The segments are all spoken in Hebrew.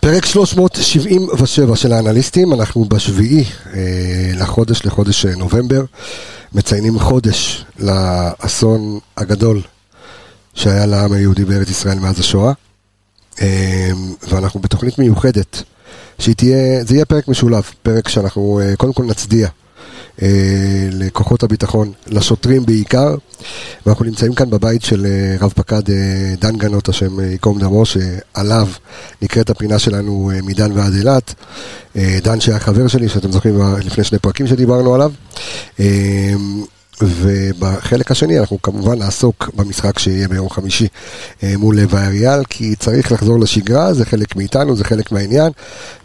פרק 377 של האנליסטים, אנחנו בשביעי אה, לחודש, לחודש אה, נובמבר, מציינים חודש לאסון הגדול שהיה לעם היהודי בארץ ישראל מאז השואה, אה, ואנחנו בתוכנית מיוחדת, שהיא תהיה, זה יהיה פרק משולב, פרק שאנחנו אה, קודם כל נצדיע אה, לכוחות הביטחון, לשוטרים בעיקר, ואנחנו נמצאים כאן בבית של אה, רב פקד אה, דן גנות, השם ייקום דמו, שעליו נקראת הפינה שלנו מדן ועד אילת. דן שהיה חבר שלי, שאתם זוכרים לפני שני פרקים שדיברנו עליו. ובחלק השני אנחנו כמובן נעסוק במשחק שיהיה ביום חמישי אה, מול לב האריאל, כי צריך לחזור לשגרה, זה חלק מאיתנו, זה חלק מהעניין.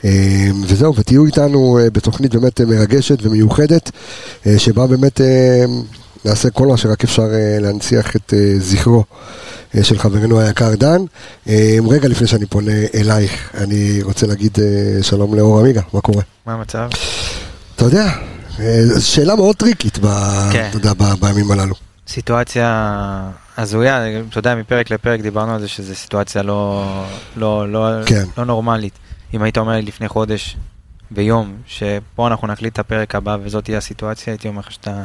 אה, וזהו, ותהיו איתנו אה, בתוכנית באמת מרגשת ומיוחדת, שבה באמת נעשה כל מה שרק אפשר להנציח את זכרו. של חברנו היקר דן. רגע לפני שאני פונה אלייך, אני רוצה להגיד שלום לאור עמיגה, מה קורה? מה המצב? אתה יודע, אה, שאלה מאוד טריקית כן. אתה יודע, בימים הללו. סיטואציה הזויה, אתה יודע, מפרק לפרק דיברנו על זה שזו סיטואציה לא, לא, לא, כן. לא נורמלית. אם היית אומר לי לפני חודש, ביום, שפה אנחנו נקליט את הפרק הבא וזאת תהיה הסיטואציה, הייתי אומר לך שאתה...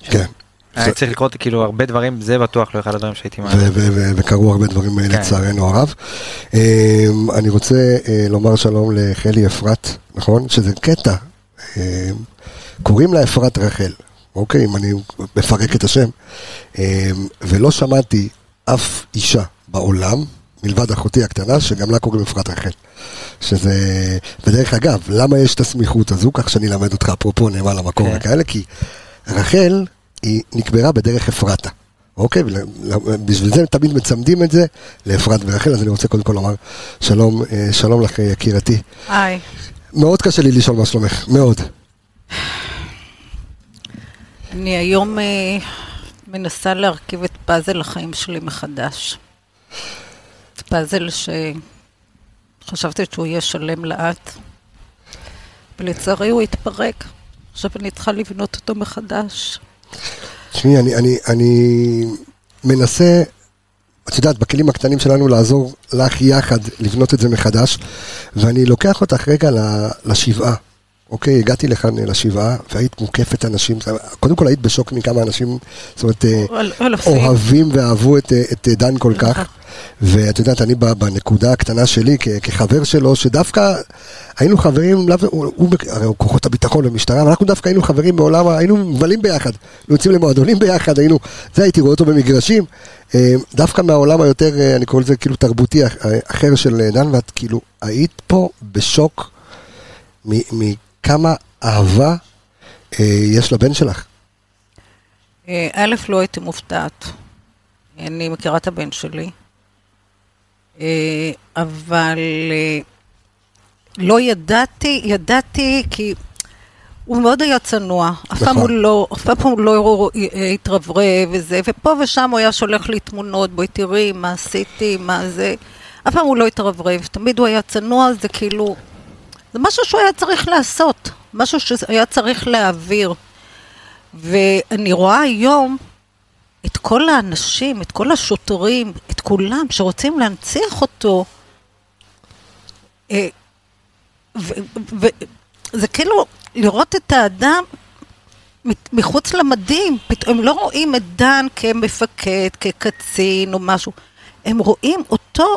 כן. היה צריך לקרות כאילו הרבה דברים, זה בטוח לא אחד הדברים שהייתי מעלה. וקרו הרבה דברים כן. לצערנו הרב. אמ, אני רוצה אה, לומר שלום לחלי אפרת, נכון? שזה קטע. קוראים לה אפרת רחל, אוקיי, אם אני מפרק את השם, אמ, ולא שמעתי אף אישה בעולם, מלבד אחותי הקטנה, שגם לה קוראים אפרת רחל. שזה, ודרך אגב, למה יש את הסמיכות הזו, כך שאני אלמד אותך אפרופו נאמר למקור כן. וכאלה, כי רחל היא נקברה בדרך אפרתה. אוקיי, בשביל זה תמיד מצמדים את זה לאפרת ורחל, אז אני רוצה קודם כל לומר שלום, אה, שלום לך יקירתי. היי. מאוד קשה לי לשאול מה שלומך, מאוד. אני היום uh, מנסה להרכיב את פאזל החיים שלי מחדש. פאזל שחשבתי שהוא יהיה שלם לאט, ולצערי הוא התפרק. עכשיו אני צריכה לבנות אותו מחדש. תשמעי, אני, אני, אני מנסה, את יודעת, בכלים הקטנים שלנו לעזור לך יחד לבנות את זה מחדש, ואני לוקח אותך רגע לשבעה. אוקיי, הגעתי לכאן אה, לשבעה, והיית מוקפת אנשים, קודם כל היית בשוק מכמה אנשים, זאת אומרת, אה, אוהבים ואהבו את, אה, את דן כל כך. ואת יודעת, אני בנקודה הקטנה שלי, כחבר שלו, שדווקא היינו חברים, הוא, הרי הוא כוחות הביטחון במשטרה, אבל אנחנו דווקא היינו חברים בעולם, היינו מבלים ביחד, היינו יוצאים למועדונים ביחד, היינו, זה הייתי רואה אותו במגרשים, דווקא מהעולם היותר, אני קורא לזה כאילו תרבותי אחר של דן, ואת כאילו היית פה בשוק. כמה אהבה אה, יש לבן שלך? אה, א', לא הייתי מופתעת. אני מכירה את הבן שלי, אה, אבל אה, לא ידעתי, ידעתי כי הוא מאוד היה צנוע. אף פעם הוא נכון. לא, אף פעם הוא לא התרברב וזה, ופה ושם הוא היה שולח לי תמונות, בואי תראי מה עשיתי, מה זה. אף פעם הוא לא התרברב, תמיד הוא היה צנוע, זה כאילו... זה משהו שהוא היה צריך לעשות, משהו שהיה צריך להעביר. ואני רואה היום את כל האנשים, את כל השוטרים, את כולם שרוצים להנציח אותו. אה, וזה כאילו לראות את האדם מחוץ למדים, הם לא רואים את דן כמפקד, כקצין או משהו, הם רואים אותו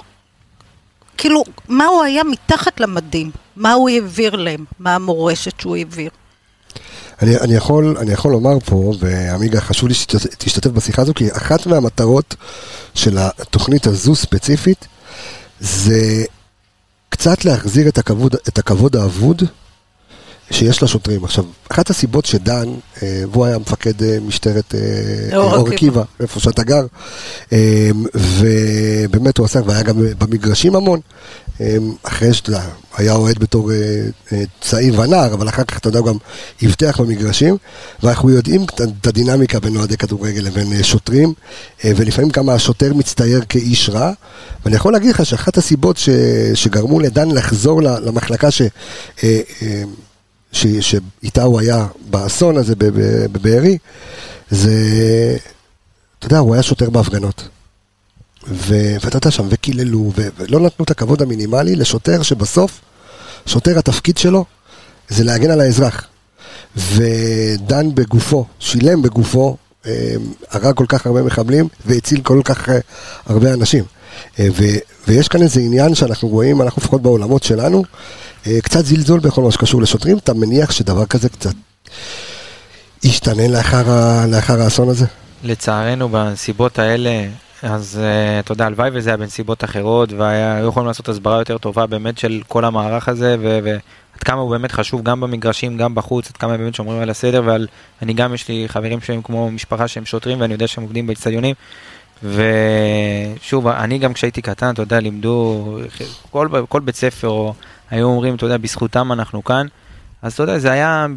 כאילו, מה הוא היה מתחת למדים? מה הוא העביר להם? מה המורשת שהוא העביר? אני, אני, יכול, אני יכול לומר פה, ועמיגה, חשוב לי שתשתתף בשיחה הזו, כי אחת מהמטרות של התוכנית הזו ספציפית, זה קצת להחזיר את הכבוד, את הכבוד האבוד שיש לשוטרים. עכשיו, אחת הסיבות שדן, אה, והוא היה מפקד אה, משטרת אה, אור עקיבא, איפה שאתה גר, ובאמת הוא עסק, והיה גם במגרשים המון, אחרי שאתה יודע, היה אוהד בתור צעיר ונער, אבל אחר כך אתה יודע, גם הבטיח במגרשים, ואנחנו יודעים את הדינמיקה בין אוהדי כדורגל לבין שוטרים, ולפעמים כמה השוטר מצטייר כאיש רע, ואני יכול להגיד לך שאחת הסיבות שגרמו לדן לחזור למחלקה ש... שאיתה הוא היה באסון הזה בבארי, זה, אתה יודע, הוא היה שוטר בהפגנות. ואתה יודע שם, וקיללו, ולא נתנו את הכבוד המינימלי לשוטר שבסוף, שוטר התפקיד שלו זה להגן על האזרח. ודן בגופו, שילם בגופו, אה, הרג כל כך הרבה מחבלים והציל כל כך אה, הרבה אנשים. אה, ו, ויש כאן איזה עניין שאנחנו רואים, אנחנו לפחות בעולמות שלנו, קצת זלזול בכל מה שקשור לשוטרים, אתה מניח שדבר כזה קצת ישתנה לאחר, לאחר האסון הזה? לצערנו בנסיבות האלה, אז אתה יודע, הלוואי וזה היה בנסיבות אחרות, והיו יכולים לעשות הסברה יותר טובה באמת של כל המערך הזה, ו- עד כמה הוא באמת חשוב גם במגרשים, גם בחוץ, עד כמה באמת שומרים על הסדר, ועל... אני גם, יש לי חברים שהם כמו משפחה שהם שוטרים, ואני יודע שהם עובדים באצטדיונים. ושוב, אני גם כשהייתי קטן, אתה יודע, לימדו, כל, כל בית ספר, או היו אומרים, אתה יודע, בזכותם אנחנו כאן. אז אתה יודע, זה היה...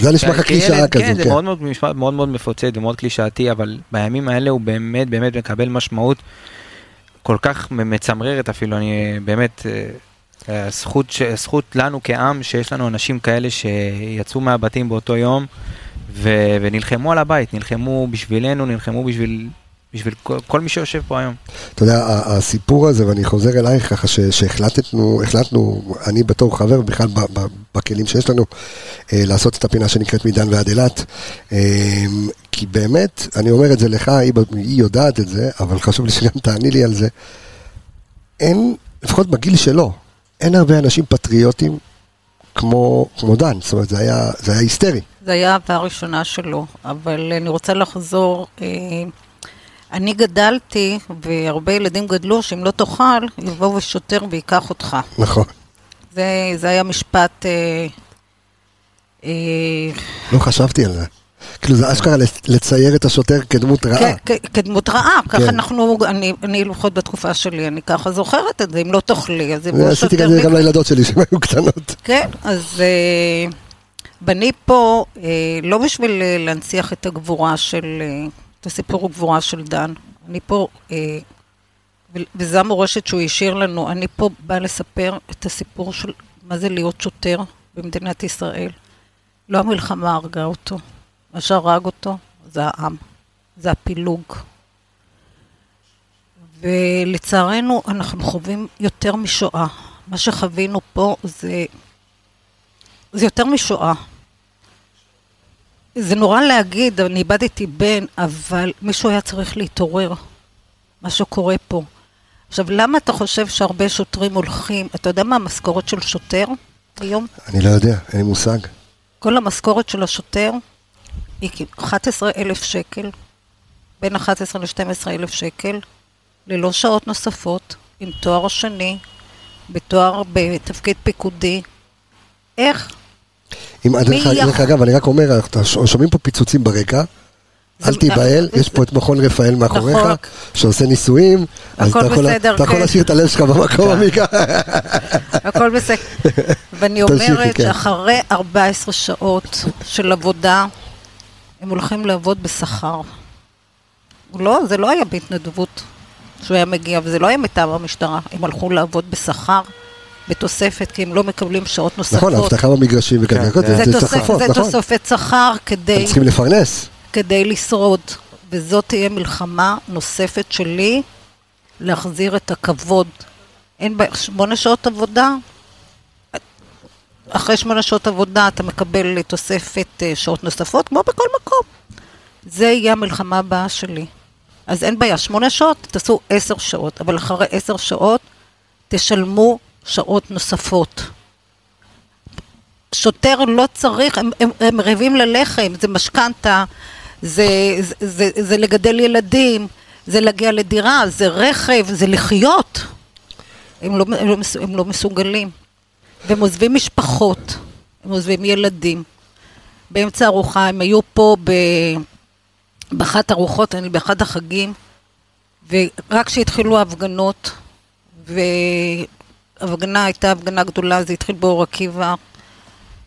זה נשמע לך קלישאה כזו, כן. זה כן. מאוד מאוד, מאוד מאוד מפוצץ ומאוד קלישאתי, אבל בימים האלה הוא באמת באמת מקבל משמעות כל כך מצמררת אפילו, אני באמת... אה, זכות, זכות לנו כעם שיש לנו אנשים כאלה שיצאו מהבתים באותו יום ו, ונלחמו על הבית, נלחמו בשבילנו, נלחמו בשביל, בשביל כל, כל מי שיושב פה היום. אתה יודע, הסיפור הזה, ואני חוזר אלייך ככה שהחלטנו, החלטנו, אני בתור חבר, בכלל בכלים שיש לנו, אה, לעשות את הפינה שנקראת מדן ועד אילת. אה, כי באמת, אני אומר את זה לך, היא, היא יודעת את זה, אבל חשוב לי שגם תעני לי על זה. אין, לפחות בגיל שלו, אין הרבה אנשים פטריוטים כמו, כמו דן, זאת אומרת, זה היה, זה היה היסטרי. זה היה אהבה הראשונה שלו, אבל אני רוצה לחזור. אה, אני גדלתי, והרבה ילדים גדלו, שאם לא תאכל, יבוא ושוטר ויקח אותך. נכון. זה, זה היה משפט... אה, אה, לא חשבתי על זה. כאילו זה אשכרה לצייר את השוטר כדמות רעה. כדמות רעה, ככה כן. אנחנו, אני לפחות בתקופה שלי, אני ככה זוכרת את זה, אם לא תאכלי, אז יבוא שוטר. עשיתי את זה גם לילדות שלי שהן היו קטנות. כן, אז בני אה, פה אה, לא בשביל אה, להנציח את הגבורה של, את הסיפור הגבורה של דן, אני פה, וזו המורשת שהוא השאיר לנו, אני פה באה לספר את הסיפור של מה זה להיות שוטר במדינת ישראל. לא המלחמה הרגה אותו. מה שהרג אותו זה העם, זה הפילוג. ולצערנו אנחנו חווים יותר משואה. מה שחווינו פה זה, זה יותר משואה. זה נורא להגיד, אני איבדתי בן, אבל מישהו היה צריך להתעורר, מה שקורה פה. עכשיו, למה אתה חושב שהרבה שוטרים הולכים, אתה יודע מה המשכורת של שוטר היום? אני לא יודע, אין לי מושג. כל המשכורת של השוטר היא 11 אלף שקל, בין 11 ל-12 אלף שקל, ללא שעות נוספות, עם תואר שני, בתואר בתפקיד פיקודי. איך? אם, דרך, אגב, אני רק אומר, שומעים פה פיצוצים ברקע. אל תיבהל, יש פה את מכון רפאל מאחוריך, נכון. שעושה ניסויים, אז אתה יכול, אתה יכול כן. להשאיר את הלב שלך במקום, עמיקה. הכל בסדר. ואני אומרת כן. שאחרי 14 שעות של עבודה, הם הולכים לעבוד בשכר. לא, זה לא היה בהתנדבות שהוא היה מגיע, וזה לא היה מטעם המשטרה. הם הלכו לעבוד בשכר, בתוספת, כי הם לא מקבלים שעות נוספות. נכון, אבטחה במגרשים וכאלה, כן, זה, זה תוספות, זה נכון. תוספת שכר כדי... הם צריכים לפרנס. כדי לשרוד. וזאת תהיה מלחמה נוספת שלי להחזיר את הכבוד. אין בעיה, שמונה שעות עבודה, אחרי שמונה שעות עבודה אתה מקבל תוספת אה, שעות נוספות, כמו בכל מקום. זה יהיה המלחמה הבאה שלי. אז אין בעיה, שמונה שעות, תעשו עשר שעות, אבל אחרי עשר שעות תשלמו שעות נוספות. שוטר לא צריך, הם, הם, הם רעבים ללחם, זה משכנתה, זה, זה, זה, זה לגדל ילדים, זה להגיע לדירה, זה רכב, זה לחיות. הם לא, הם לא, הם לא מסוגלים. והם עוזבים משפחות, הם עוזבים ילדים. באמצע ארוחה, הם היו פה ב... באחת ארוחות, באחד החגים, ורק כשהתחילו ההפגנות, והפגנה הייתה הפגנה גדולה, זה התחיל באור עקיבא,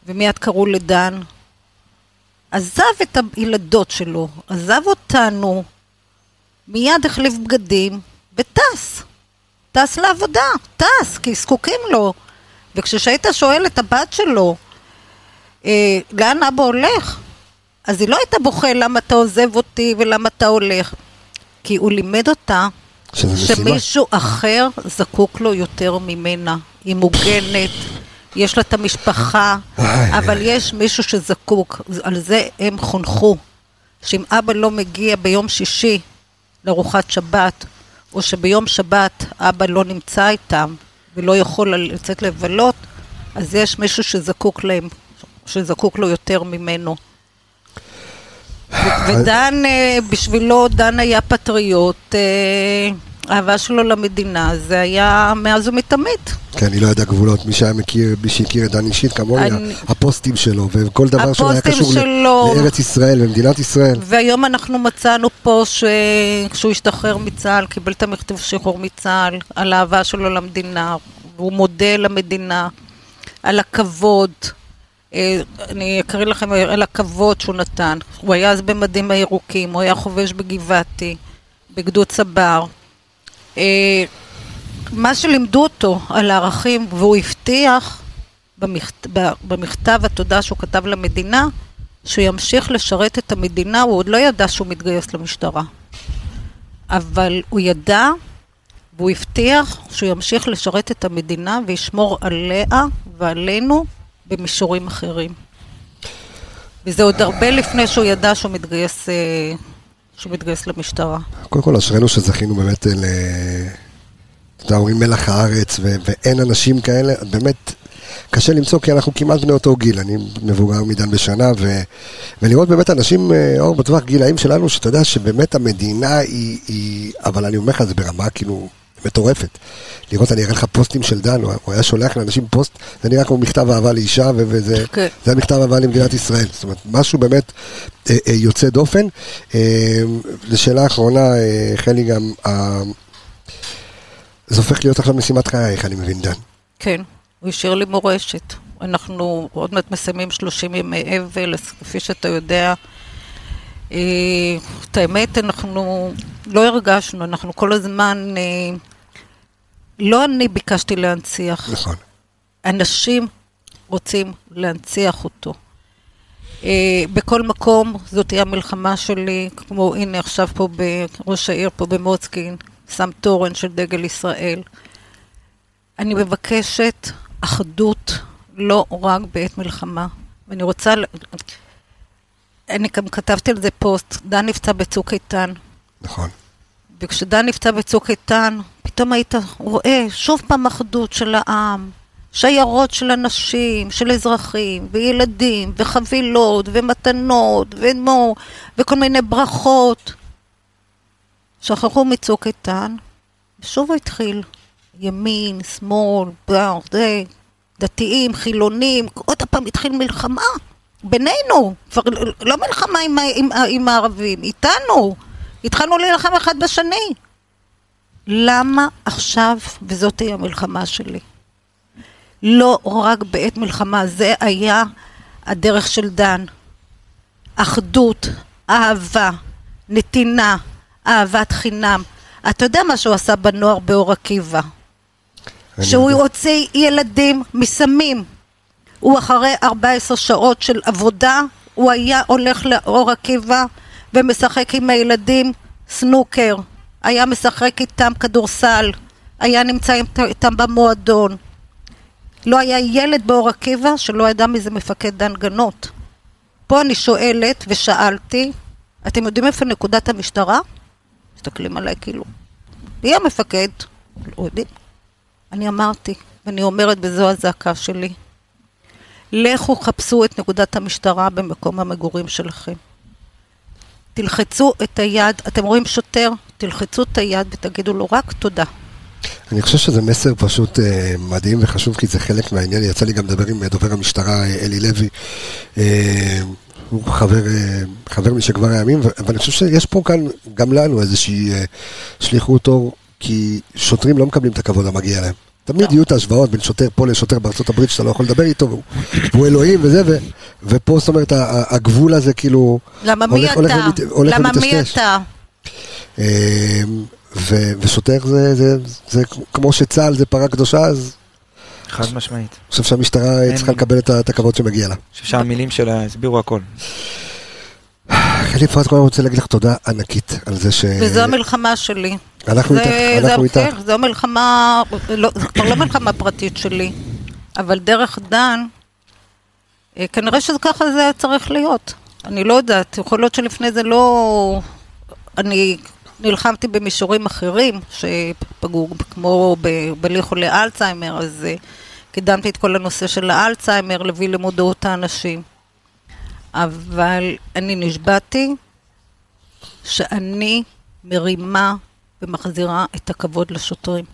ומיד קראו לדן. עזב את הילדות שלו, עזב אותנו, מיד החליף בגדים, וטס. טס לעבודה, טס, כי זקוקים לו. וכשהיית שואל את הבת שלו, אה, לאן אבא הולך? אז היא לא הייתה בוכה למה אתה עוזב אותי ולמה אתה הולך. כי הוא לימד אותה שמישהו אחר זקוק לו יותר ממנה. היא מוגנת, יש לה את המשפחה, אבל יש מישהו שזקוק, על זה הם חונכו. שאם אבא לא מגיע ביום שישי לארוחת שבת, או שביום שבת אבא לא נמצא איתם ולא יכול לצאת לבלות, אז יש מישהו שזקוק להם, שזקוק לו יותר ממנו. ודן, אה, בשבילו דן היה פטריוט, אה, האהבה שלו למדינה, זה היה מאז ומתמיד. כן, אני לא יודע גבולות, מי שהיה מכיר, מי שהכיר את דן אישית כמוני, אני... הפוסטים שלו, וכל דבר שלו היה קשור שלו... לארץ ישראל ומדינת ישראל. והיום אנחנו מצאנו פה שכשהוא השתחרר מצה"ל, קיבל את המכתב שחרור מצה"ל, על האהבה שלו למדינה, והוא מודה למדינה, על הכבוד. אה, אני אקריא לכם על הכבוד שהוא נתן. הוא היה אז במדים הירוקים, הוא היה חובש בגבעתי, בגדוד צבר. אה, מה שלימדו אותו על הערכים, והוא הבטיח במכת, במכתב התודה שהוא כתב למדינה, שהוא ימשיך לשרת את המדינה, הוא עוד לא ידע שהוא מתגייס למשטרה. אבל הוא ידע, והוא הבטיח שהוא ימשיך לשרת את המדינה וישמור עליה ועלינו במישורים אחרים. וזה עוד הרבה לפני שהוא ידע שהוא מתגייס, אה, שהוא מתגייס למשטרה. קודם כל, אשרינו שזכינו באמת ל... אתה יודע, אומרים מלח הארץ, ו- ואין אנשים כאלה, באמת קשה למצוא, כי אנחנו כמעט בני אותו גיל, אני מבוגר מדן בשנה, ו- ולראות באמת אנשים, אה, אור בטווח גילאים שלנו, שאתה יודע שבאמת המדינה היא, היא אבל אני אומר לך, זה ברמה כאילו מטורפת. לראות, אני אראה לך פוסטים של דן, הוא היה שולח לאנשים פוסט, זה נראה כמו מכתב אהבה לאישה, וזה okay. כן. זה מכתב אהבה למדינת ישראל. זאת אומרת, משהו באמת אה, אה, יוצא דופן. אה, לשאלה האחרונה, אה, חלי גם, אה, זה הופך להיות עכשיו משימת חייך, אני מבין, דן. כן, הוא השאיר לי מורשת. אנחנו עוד מעט מסיימים 30 ימי אבל, כפי שאתה יודע. אה, את האמת, אנחנו לא הרגשנו, אנחנו כל הזמן... לא אני ביקשתי להנציח. נכון. אנשים רוצים להנציח אותו. אה, בכל מקום זאת תהיה המלחמה שלי, כמו הנה עכשיו פה בראש העיר, פה במוצקין, שם תורן של דגל ישראל. אני מבקשת אחדות, לא רק בעת מלחמה. ואני רוצה... אני גם כתבתי על זה פוסט, דן נפצע בצוק איתן. נכון. וכשדן נפצע בצוק איתן, פתאום היית רואה שוב פעם אחדות של העם, שיירות של אנשים, של אזרחים, וילדים, וחבילות, ומתנות, ומו, וכל מיני ברכות. שכחו מצוק איתן, ושוב התחיל. ימין, שמאל, בר, זה, דתיים, חילונים, עוד פעם התחיל מלחמה בינינו, כבר לא מלחמה עם, עם, עם הערבים, איתנו. התחלנו להילחם אחד בשני. למה עכשיו, וזאת היא המלחמה שלי? לא רק בעת מלחמה, זה היה הדרך של דן. אחדות, אהבה, נתינה, אהבת חינם. אתה יודע מה שהוא עשה בנוער באור עקיבא? שהוא הוציא ילדים מסמים. הוא אחרי 14 שעות של עבודה, הוא היה הולך לאור עקיבא ומשחק עם הילדים סנוקר. היה משחק איתם כדורסל. היה נמצא איתם במועדון. לא היה ילד באור עקיבא שלא ידע מי זה מפקד דן גנות. פה אני שואלת ושאלתי, אתם יודעים איפה נקודת המשטרה? מסתכלים עליי כאילו, מי המפקד? לא יודעים. אני אמרתי, ואני אומרת וזו הזעקה שלי, לכו חפשו את נקודת המשטרה במקום המגורים שלכם. תלחצו את היד, אתם רואים שוטר, תלחצו את היד ותגידו לו רק תודה. אני חושב שזה מסר פשוט אה, מדהים וחשוב, כי זה חלק מהעניין. יצא לי גם לדבר עם דובר המשטרה אה, אלי לוי. אה, הוא חבר, אה, חבר משכבר הימים, ואני חושב שיש פה כאן גם לנו איזושהי אה, שליחות אור, כי שוטרים לא מקבלים את הכבוד המגיע להם. תמיד יהיו את ההשוואות בין שוטר פה לשוטר בארצות הברית שאתה לא יכול לדבר איתו, והוא, אלוהים וזה, ו, ופה זאת אומרת הגבול הזה כאילו... למה מי אתה? למה מי אתה? אמ, ו, ושוטר זה, זה, זה כמו שצה"ל זה פרה קדושה, אז... חד משמעית. אני חושב שהמשטרה. צריכה לקבל את הכבוד שמגיע לה. אני חושב שהמילים שלה הסבירו הכל. חלי אפרת, אני רוצה להגיד לך תודה ענקית על זה ש... וזו המלחמה שלי. אנחנו איתך, אנחנו איתך. זו מלחמה, לא, זו כבר לא מלחמה פרטית שלי, אבל דרך דן, אה, כנראה שזה ככה זה צריך להיות. אני לא יודעת, יכול להיות שלפני זה לא... אני נלחמתי במישורים אחרים שפגעו, כמו בלי חולי אלצהיימר, אז uh, קידמתי את כל הנושא של האלצהיימר, להביא למודעות האנשים. אבל אני נשבעתי שאני מרימה ומחזירה את הכבוד לשוטרים.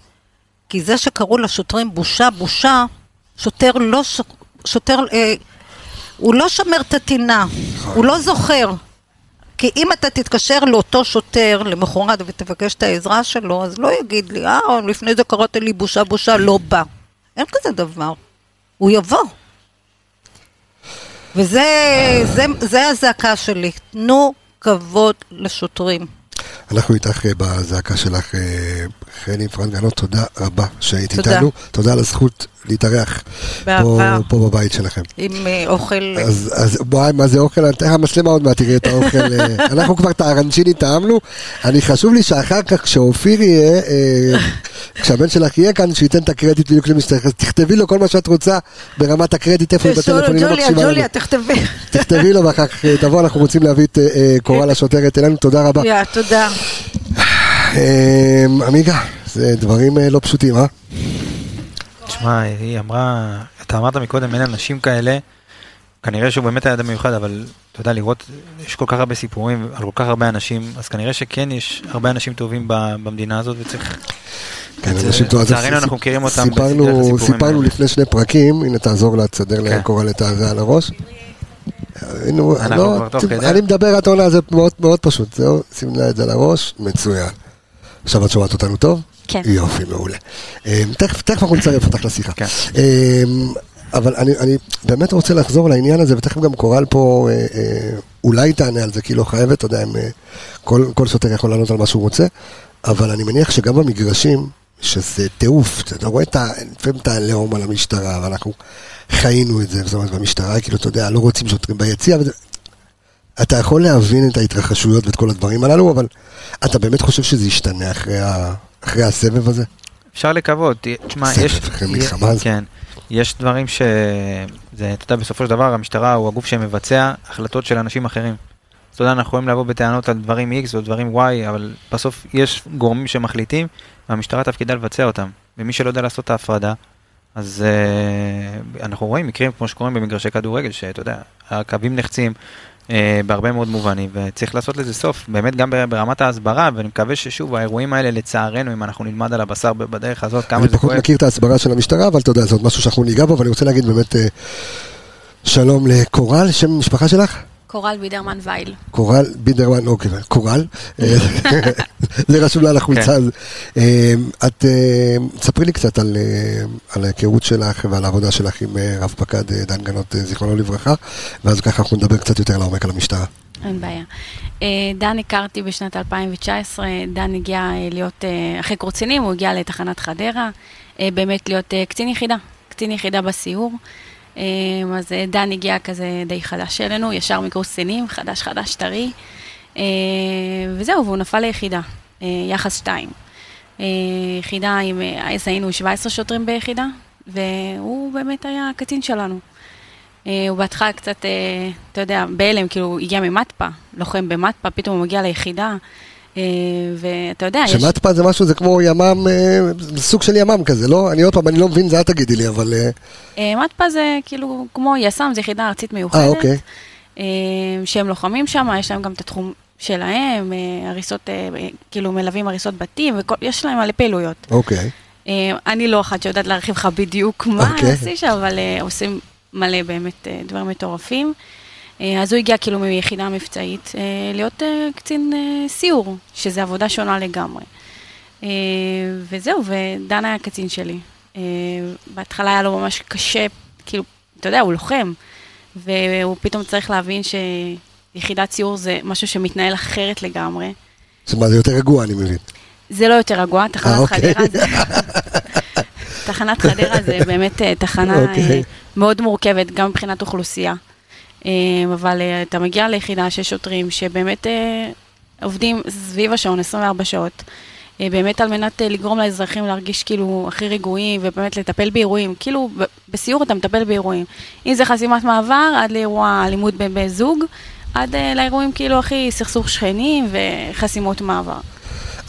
כי זה שקראו לשוטרים בושה, בושה, שוטר לא, שוטר, אה, הוא לא שומר את הטינה, הוא לא זוכר. כי אם אתה תתקשר לאותו שוטר למחרת ותבקש את העזרה שלו, אז לא יגיד לי, אה, לפני זה קראת לי בושה בושה, לא בא. אין כזה דבר. הוא יבוא. וזה זה, זה הזעקה שלי. תנו כבוד לשוטרים. אנחנו איתך אה, בזעקה שלך, אה, חני פרנגנות, תודה רבה שהיית איתנו. תודה על הזכות להתארח פה, פה בבית שלכם. עם אה, אוכל... אז, אז בואי, מה זה אוכל? אני אתן לך מצלמה עוד מעט, תראי את האוכל. אנחנו כבר את הארנצ'יני טעמנו. אני חשוב לי שאחר כך, כשאופיר יהיה, כשהבן שלך יהיה כאן, שייתן את הקרדיט בדיוק למשתרך. אז תכתבי לו כל מה שאת רוצה ברמת הקרדיט, איפה היא בטלפון, היא לא מקשיבה לנו. ג'וליה, תכתבי. תכתבי לו ואחר כך תבוא, אנחנו רוצים להביא את קורל השוטרת אלינו. תודה רבה. תודה. אמ, עמיגה, זה דברים אה, לא פשוטים, אה? תשמע, היא אמרה, אתה אמרת מקודם, אין אנשים כאלה, כנראה שהוא באמת היה אדם מיוחד, אבל אתה יודע, לראות, יש כל כך הרבה סיפורים על כל כך הרבה אנשים, אז כנראה שכן יש הרבה אנשים טובים במדינה הזאת, וצריך... כן, אנשים טובים. לצערנו אנחנו מכירים אותם סיפרנו, סיפרנו לפני שני פרקים, הנה תעזור לה, תסדר כן. לקורל את הזה על הראש. לא, אני מדבר, את העונה, זה מאוד פשוט, זהו, שים לה את זה על הראש, מצוין. עכשיו את שומעת אותנו טוב? כן. יופי, מעולה. אמ, תכף אנחנו נצרף אותך לשיחה. כן. אמ, אבל אני, אני באמת רוצה לחזור לעניין הזה, ותכף גם קורל פה אה, אה, אולי תענה על זה, כי לא חייבת, אתה יודע, אם, אה, כל, כל שוטר יכול לענות על מה שהוא רוצה, אבל אני מניח שגם במגרשים, שזה טירוף, אתה רואה את ה... לפעמים את הלאום על המשטרה, ואנחנו חיינו את זה, זאת אומרת, במשטרה, כאילו, אתה יודע, לא רוצים שוטרים ביציע, וזה... אתה יכול להבין את ההתרחשויות ואת כל הדברים הללו, אבל אתה באמת חושב שזה ישתנה אחרי, ה... אחרי הסבב הזה? אפשר לקוות. תשמע, יש... סבב אחרי מלחמה הזאת. כן. יש דברים ש... זה, אתה יודע, בסופו של דבר, המשטרה הוא הגוף שמבצע החלטות של אנשים אחרים. אתה יודע, אנחנו יכולים לבוא בטענות על דברים X או דברים Y, אבל בסוף יש גורמים שמחליטים, והמשטרה תפקידה לבצע אותם. ומי שלא יודע לעשות את ההפרדה, אז uh, אנחנו רואים מקרים כמו שקורים במגרשי כדורגל, שאתה יודע, הקווים נחצים, אה, בהרבה מאוד מובנים, וצריך לעשות לזה סוף, באמת גם ברמת ההסברה, ואני מקווה ששוב, האירועים האלה, לצערנו, אם אנחנו נלמד על הבשר בדרך הזאת, כמה זה כואב. אני פחות מכיר את ההסברה של המשטרה, אבל אתה יודע, זה עוד משהו שאנחנו ניגע בו, ואני רוצה להגיד באמת אה, שלום לקורל, שם המשפחה שלך? קורל בידרמן וייל. קורל בידרמן, אוקיי, קורל. זה רשום לה על החולצה. כן. אה, את, ספרי לי קצת על, על ההיכרות שלך ועל העבודה שלך עם רב פקד דן גנות, זיכרונו לברכה, ואז ככה אנחנו נדבר קצת יותר לעומק על המשטרה. אין בעיה. דן הכרתי בשנת 2019, דן הגיע להיות, אחרי קורצינים, הוא הגיע לתחנת חדרה, באמת להיות קצין יחידה, קצין יחידה בסיור. אמ, אז אה, דן הגיע כזה די חדש אלינו, ישר מקורס קצינים, חדש חדש טרי. אמ, וזהו, והוא נפל ליחידה, אה, יחס 2. אה, יחידה עם, אז היינו 17 שוטרים ביחידה, והוא באמת היה הקצין שלנו. הוא בהתחלה קצת, אתה יודע, בהלם, כאילו, הגיע ממטפה, לוחם במטפה, פתאום הוא מגיע ליחידה. אה, ואתה יודע, יש... שמטפה זה משהו, זה כמו ימ"מ, אה, סוג של ימ"מ כזה, לא? אני עוד פעם, אני לא מבין, זה את תגידי לי, אבל... אה, מטפה זה כאילו כמו יס"מ, זו יחידה ארצית מיוחדת. אה, אוקיי. שהם לוחמים שם, יש להם גם את התחום שלהם, הריסות, כאילו מלווים הריסות בתים, ויש להם מלא פעילויות. אוקיי. אני לא אחת שיודעת להרחיב לך בדיוק מה אוקיי. עשי שם, אבל עושים מלא באמת דברים מטורפים. אה, אז הוא הגיע כאילו מיחידה מבצעית אה, להיות אה, קצין סיור, שזה עבודה שונה לגמרי. וזהו, ודן היה קצין שלי. בהתחלה היה לו ממש קשה, כאילו, אתה יודע, הוא לוחם, והוא פתאום צריך להבין שיחידת סיור זה משהו שמתנהל אחרת לגמרי. זאת אומרת, זה יותר רגוע, אני מבין. זה לא יותר רגוע, תחנת אוקיי. חדרה זה... תחנת חדרה זה באמת תחנה אוקיי. מאוד מורכבת, גם מבחינת אוכלוסייה. אה, אבל אה, אתה מגיע ליחידה של שוטרים שבאמת אה, עובדים סביב השעון 24 שעות. באמת על מנת לגרום לאזרחים להרגיש כאילו הכי רגועים, ובאמת לטפל באירועים. כאילו, בסיור אתה מטפל באירועים. אם זה חסימת מעבר, עד לאירוע אלימות בזוג, עד לאירועים כאילו הכי סכסוך שכנים וחסימות מעבר.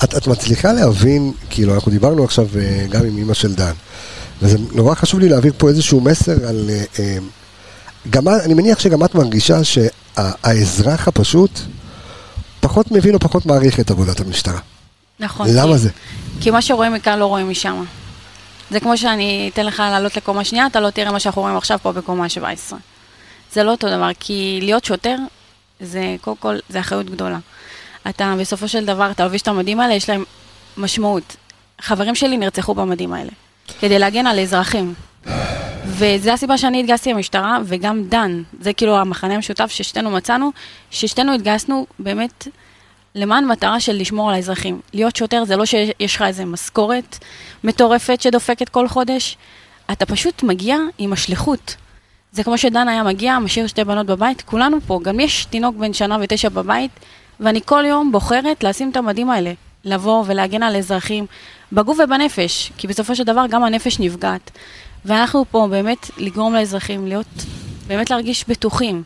את, את מצליחה להבין, כאילו, אנחנו דיברנו עכשיו גם עם אימא של דן, וזה נורא חשוב לי להעביר פה איזשהו מסר על... גם, אני מניח שגם את מרגישה שהאזרח הפשוט פחות מבין או פחות מעריך את עבודת המשטרה. נכון. למה כי, זה? כי מה שרואים מכאן לא רואים משם. זה כמו שאני אתן לך לעלות לקומה שנייה, אתה לא תראה מה שאנחנו רואים עכשיו פה בקומה 17. זה לא אותו דבר, כי להיות שוטר, זה קודם כל, זה אחריות גדולה. אתה בסופו של דבר, אתה לובש את המדים האלה, יש להם משמעות. חברים שלי נרצחו במדים האלה, כדי להגן על אזרחים. וזו הסיבה שאני התגייסתי למשטרה, וגם דן, זה כאילו המחנה המשותף ששתינו מצאנו, ששתינו התגייסנו באמת למען מטרה של לשמור על האזרחים. להיות שוטר זה לא שיש לך איזה משכורת מטורפת שדופקת כל חודש, אתה פשוט מגיע עם השליחות. זה כמו שדן היה מגיע, משאיר שתי בנות בבית, כולנו פה, גם יש תינוק בן שנה ותשע בבית, ואני כל יום בוחרת לשים את המדים האלה, לבוא ולהגן על אזרחים, בגוף ובנפש, כי בסופו של דבר גם הנפש נפגעת. ואנחנו פה באמת לגרום לאזרחים להיות, באמת להרגיש בטוחים.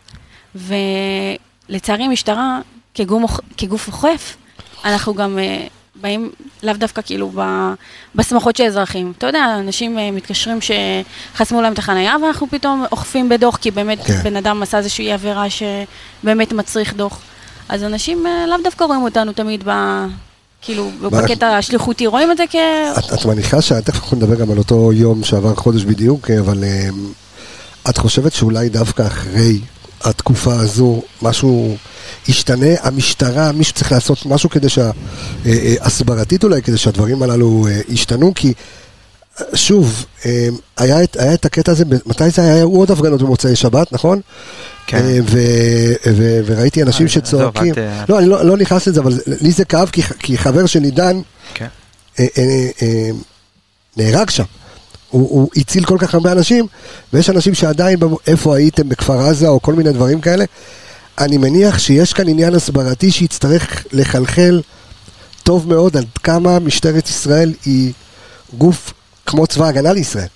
ולצערי משטרה, כגוף, כגוף אוכף, אנחנו גם uh, באים לאו דווקא כאילו בשמחות של אזרחים. אתה יודע, אנשים uh, מתקשרים שחסמו להם את החנייה, ואנחנו פתאום אוכפים בדוח, כי באמת כן. בן אדם עשה איזושהי עבירה שבאמת מצריך דוח. אז אנשים uh, לאו דווקא רואים אותנו תמיד ב... כאילו, בקטע השליחותי, רואים את זה כ... את, מניחה שתכף אנחנו נדבר גם על אותו יום שעבר חודש בדיוק, אבל את חושבת שאולי דווקא אחרי התקופה הזו משהו ישתנה? המשטרה, מישהו צריך לעשות משהו כדי שה... הסברתית אולי, כדי שהדברים הללו ישתנו, כי שוב, היה את, היה את הקטע הזה, מתי זה היה? היו עוד הפגנות במוצאי שבת, נכון? כן. וראיתי אנשים שצועקים, לא, אני לא נכנס לזה, אבל לי זה כאב, כי חבר שלי דן כן. נהרג שם. הוא הציל כל כך הרבה אנשים, ויש אנשים שעדיין, איפה הייתם בכפר עזה, או כל מיני דברים כאלה. אני מניח שיש כאן עניין הסברתי שיצטרך לחלחל טוב מאוד עד כמה משטרת ישראל היא גוף כמו צבא הגנה לישראל.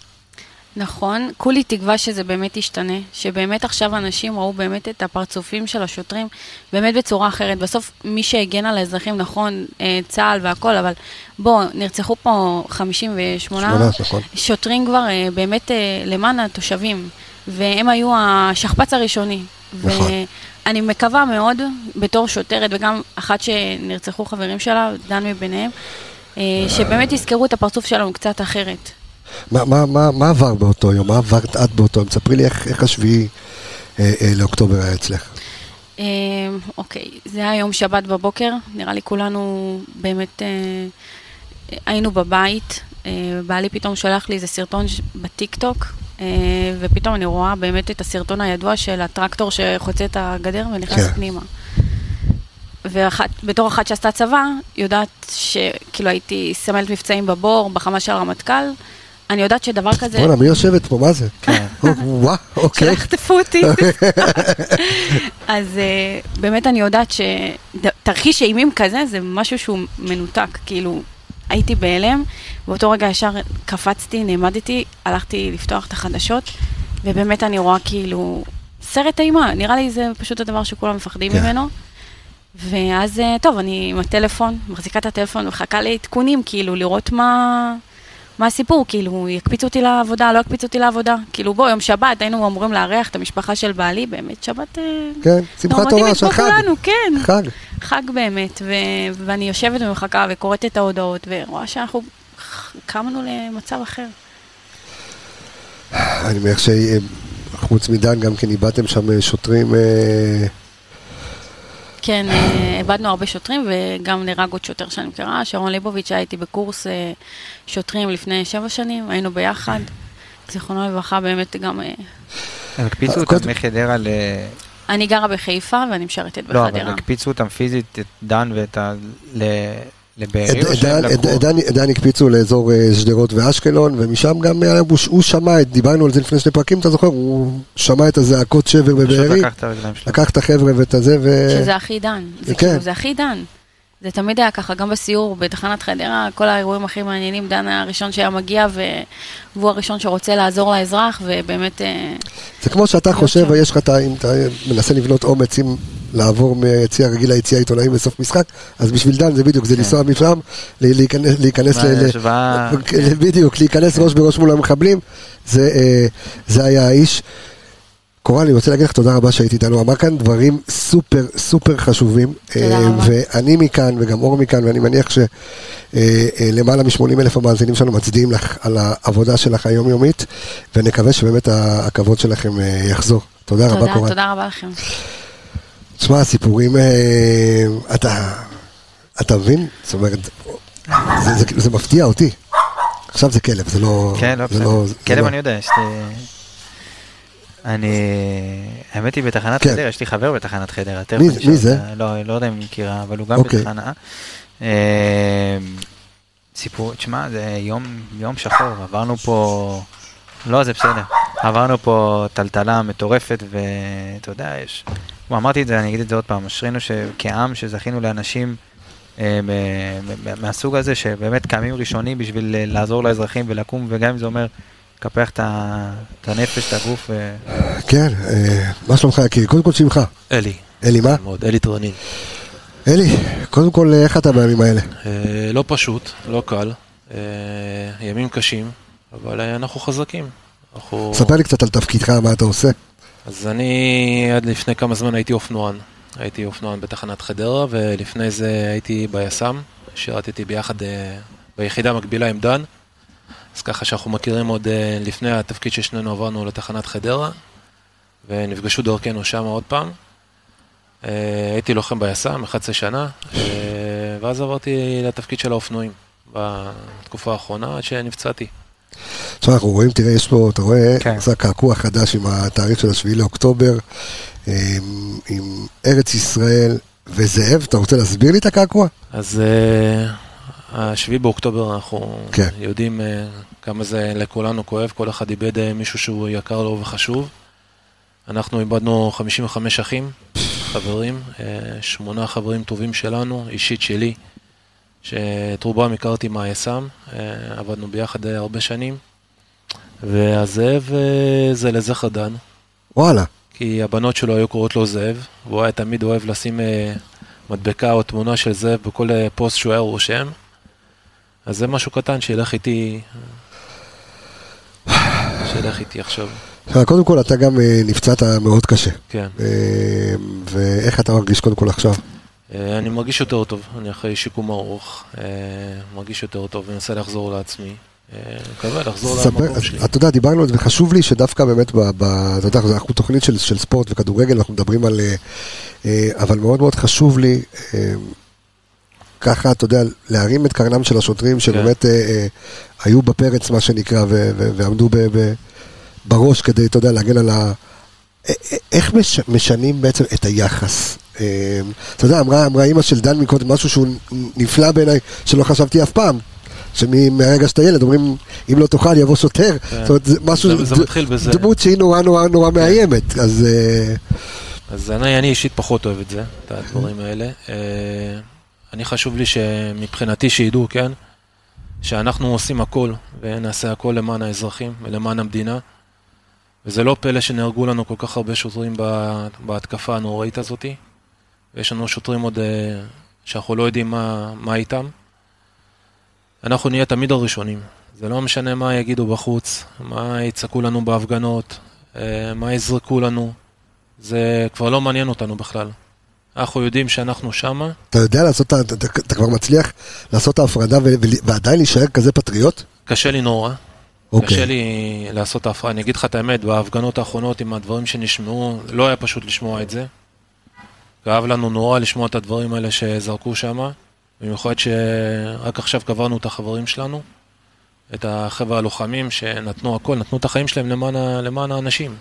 נכון, כולי תקווה שזה באמת ישתנה, שבאמת עכשיו אנשים ראו באמת את הפרצופים של השוטרים באמת בצורה אחרת. בסוף מי שהגן על האזרחים, נכון, אה, צה"ל והכל, אבל בוא, נרצחו פה 58 נכון. שוטרים כבר אה, באמת אה, למען התושבים, והם היו השכפ"ץ הראשוני. נכון. ואני מקווה מאוד, בתור שוטרת, וגם אחת שנרצחו חברים שלה, דן מביניהם, שבאמת יזכרו את הפרצוף שלנו קצת אחרת. מה, מה, מה, מה עבר באותו יום? מה עברת את באותו יום? תספרי לי איך, איך השביעי אה, אה, לאוקטובר היה אצלך. אה, אוקיי, זה היה יום שבת בבוקר, נראה לי כולנו באמת אה, היינו בבית, אה, בעלי פתאום שולח לי איזה סרטון בטיק טוק, אה, ופתאום אני רואה באמת את הסרטון הידוע של הטרקטור שחוצה את הגדר ונכנס כן. פנימה. ובתור אחת שעשתה צבא, יודעת שכאילו הייתי סמלת מבצעים בבור, בחמה של הרמטכ"ל, אני יודעת שדבר כזה... בוא'נה, מי יושבת פה? מה זה? כן. וואו, אוקיי. שלחטפו אותי. אז אה, באמת אני יודעת שתרחיש אימים כזה זה משהו שהוא מנותק, כאילו, הייתי בהלם, באותו רגע ישר קפצתי, נעמדתי, הלכתי לפתוח את החדשות, ובאמת אני רואה כאילו סרט אימה, נראה לי זה פשוט הדבר שכולם מפחדים כן. ממנו. ואז, אה, טוב, אני עם הטלפון, מחזיקה את הטלפון ומחכה לעדכונים, כאילו, לראות מה... מה הסיפור, כאילו, יקפיצו אותי לעבודה, לא יקפיצו אותי לעבודה. כאילו, בוא, יום שבת, היינו אמורים לארח את המשפחה של בעלי, באמת, שבת... אה, כן, שמחת תורה של חג. כולנו, כן. חג. חג באמת, ו- ואני יושבת ומחכה וקוראת את ההודעות, ורואה שאנחנו קמנו למצב אחר. אני מניח שחוץ מדן גם כן איבדתם שם אה, שוטרים... אה, כן, אה, איבדנו הרבה שוטרים וגם נהרג עוד שוטר שאני מכירה, שרון ליבוביץ', הייתי בקורס אה, שוטרים לפני שבע שנים, היינו ביחד, זיכרונו לברכה, באמת גם... אה, הם הקפיצו אותם מחדרה ל... אני גרה בחיפה ואני משרתת בחדרה. לא, אבל הקפיצו אותם פיזית, את דן ואת ה... דן הקפיצו לאזור אה, שדרות ואשקלון, ומשם גם אה, הוא שמע, דיברנו על זה לפני שני פרקים, אתה זוכר? הוא שמע את הזעקות שבר בבארי. לקח את החבר'ה ואת הזה, ו... שזה הכי דן. זה כן. כאילו, זה הכי דן. זה תמיד היה ככה, גם בסיור בתחנת חדרה, כל האירועים הכי מעניינים, דן היה הראשון שהיה מגיע, והוא הראשון שרוצה לעזור לאזרח, ובאמת... אה, זה כמו שאתה חושב, ויש לך, אם אתה מנסה לבנות אומץ, אם לעבור מיציע רגיל ליציע עיתונאי בסוף משחק, אז בשביל דן זה בדיוק, זה כן. לנסוע משם, להיכנס, ל... בדיוק, להיכנס ראש בראש מול המחבלים, זה אה, היה האיש. קורל, אני רוצה להגיד לך תודה רבה שהיית איתנו, אמר כאן דברים סופר סופר חשובים. תודה אה, רבה. ואני מכאן, וגם אור מכאן, ואני מניח שלמעלה מ-80 אלף המאזינים שלנו מצדיעים לך על העבודה שלך היומיומית, ונקווה שבאמת הכבוד שלכם אה, יחזור. תודה, תודה רבה, קורל. תודה רבה לכם. תשמע, הסיפורים, אה, אתה, אתה מבין? זאת אומרת, זה, זה, זה מפתיע אותי. עכשיו זה כלב, זה לא... כן, לא, בסדר. לא, כלב לא... אני יודע, יש לי... אני, האמת היא בתחנת כן. חדרה, יש לי חבר בתחנת חדרה. מי, זה? לא, לא יודע אם מכירה, אבל הוא גם אוקיי. בתחנה. אה, סיפור, תשמע, זה יום, יום שחור, עברנו פה, לא, זה בסדר, עברנו פה טלטלה מטורפת, ואתה יודע, יש, כמו אמרתי את זה, אני אגיד את זה עוד פעם, אשרינו כעם שזכינו לאנשים אה, מהסוג הזה, שבאמת קמים ראשונים בשביל לעזור לאזרחים ולקום, וגם אם זה אומר לקפח את הנפש, את הגוף. כן, אה, מה שלומך יקיר? קודם כל שמך. אלי. אלי מה? מאוד, אלי טרנין. אלי, קודם כל איך אתה בימים האלה? אה, לא פשוט, לא קל. אה, ימים קשים, אבל אנחנו חזקים. ספר לי קצת על תפקידך, מה אתה עושה. אז אני עד לפני כמה זמן הייתי אופנוען. הייתי אופנוען בתחנת חדרה, ולפני זה הייתי ביס"מ. שירתתי ביחד ביחידה מקבילה עם דן. אז ככה שאנחנו מכירים עוד אה, לפני התפקיד ששנינו עברנו לתחנת חדרה, ונפגשו דרכנו שם עוד פעם. אה, הייתי לוחם ביס"מ 11 שנה, אה, ואז עברתי לתפקיד של האופנועים בתקופה האחרונה, עד שנפצעתי. עכשיו אנחנו רואים, תראה, יש פה, אתה רואה, כן. זה הקעקוע חדש עם התאריך של השביעי לאוקטובר, עם, עם ארץ ישראל וזאב, אתה רוצה להסביר לי את הקעקוע? אז השביעי באוקטובר אנחנו כן. יודעים uh, כמה זה לכולנו כואב, כל אחד איבד uh, מישהו שהוא יקר לו וחשוב. אנחנו איבדנו 55 אחים, חברים, uh, שמונה חברים טובים שלנו, אישית שלי, שאת רובם הכרתי מהיס"מ, uh, עבדנו ביחד uh, הרבה שנים. והזאב uh, זה לזכר דן. וואלה. כי הבנות שלו היו קוראות לו זאב, והוא היה תמיד אוהב לשים uh, מדבקה או תמונה של זאב בכל פוסט שהוא היה רושם. אז זה משהו קטן שילך איתי, שילך איתי עכשיו. קודם כל, אתה גם אה, נפצעת מאוד קשה. כן. אה, ואיך אתה מרגיש קודם כל עכשיו? אה, אני מרגיש יותר טוב, אני אחרי שיקום ארוך, מרגיש יותר טוב ומנסה לחזור לעצמי. מקווה לחזור למקום שלי. אתה יודע, דיברנו על זה, וחשוב לי שדווקא באמת, אתה יודע, אנחנו תוכנית של ספורט וכדורגל, אנחנו מדברים על... אבל מאוד מאוד חשוב לי ככה, אתה יודע, להרים את קרנם של השוטרים שבאמת כן. אה, אה, היו בפרץ, מה שנקרא, ו- ו- ועמדו ב- ב- בראש כדי, אתה יודע, להגן על ה... אה, אה, איך מש- משנים בעצם את היחס? אה, אתה יודע, אמרה, אמרה אימא של דן מקודם משהו שהוא נפלא בעיניי, שלא חשבתי אף פעם. שמהרגע שאתה ילד אומרים, אם לא תאכל יבוא שוטר. כן. זאת אומרת, זה משהו, זה, מתחיל בזה. דמות שהיא נורא נורא נורא כן. מאיימת, אז... אז אני, אני אישית פחות אוהב את זה, את הדברים האלה. אני חשוב לי שמבחינתי שידעו, כן, שאנחנו עושים הכל ונעשה הכל למען האזרחים ולמען המדינה. וזה לא פלא שנהרגו לנו כל כך הרבה שוטרים בהתקפה הנוראית הזאתי. ויש לנו שוטרים עוד אה, שאנחנו לא יודעים מה, מה איתם. אנחנו נהיה תמיד הראשונים. זה לא משנה מה יגידו בחוץ, מה יצעקו לנו בהפגנות, אה, מה יזרקו לנו. זה כבר לא מעניין אותנו בכלל. אנחנו יודעים שאנחנו שמה. אתה יודע לעשות, אתה, אתה, אתה כבר מצליח לעשות את ההפרדה ועדיין להישאר כזה פטריוט? קשה לי נורא. Okay. אוקיי. קשה לי לעשות את ההפרדה. אני אגיד לך את האמת, בהפגנות האחרונות עם הדברים שנשמעו, לא היה פשוט לשמוע את זה. כאב לנו נורא לשמוע את הדברים האלה שזרקו שם. במיוחד שרק עכשיו קברנו את החברים שלנו, את החבר'ה הלוחמים שנתנו הכל, נתנו את החיים שלהם למען, למען האנשים.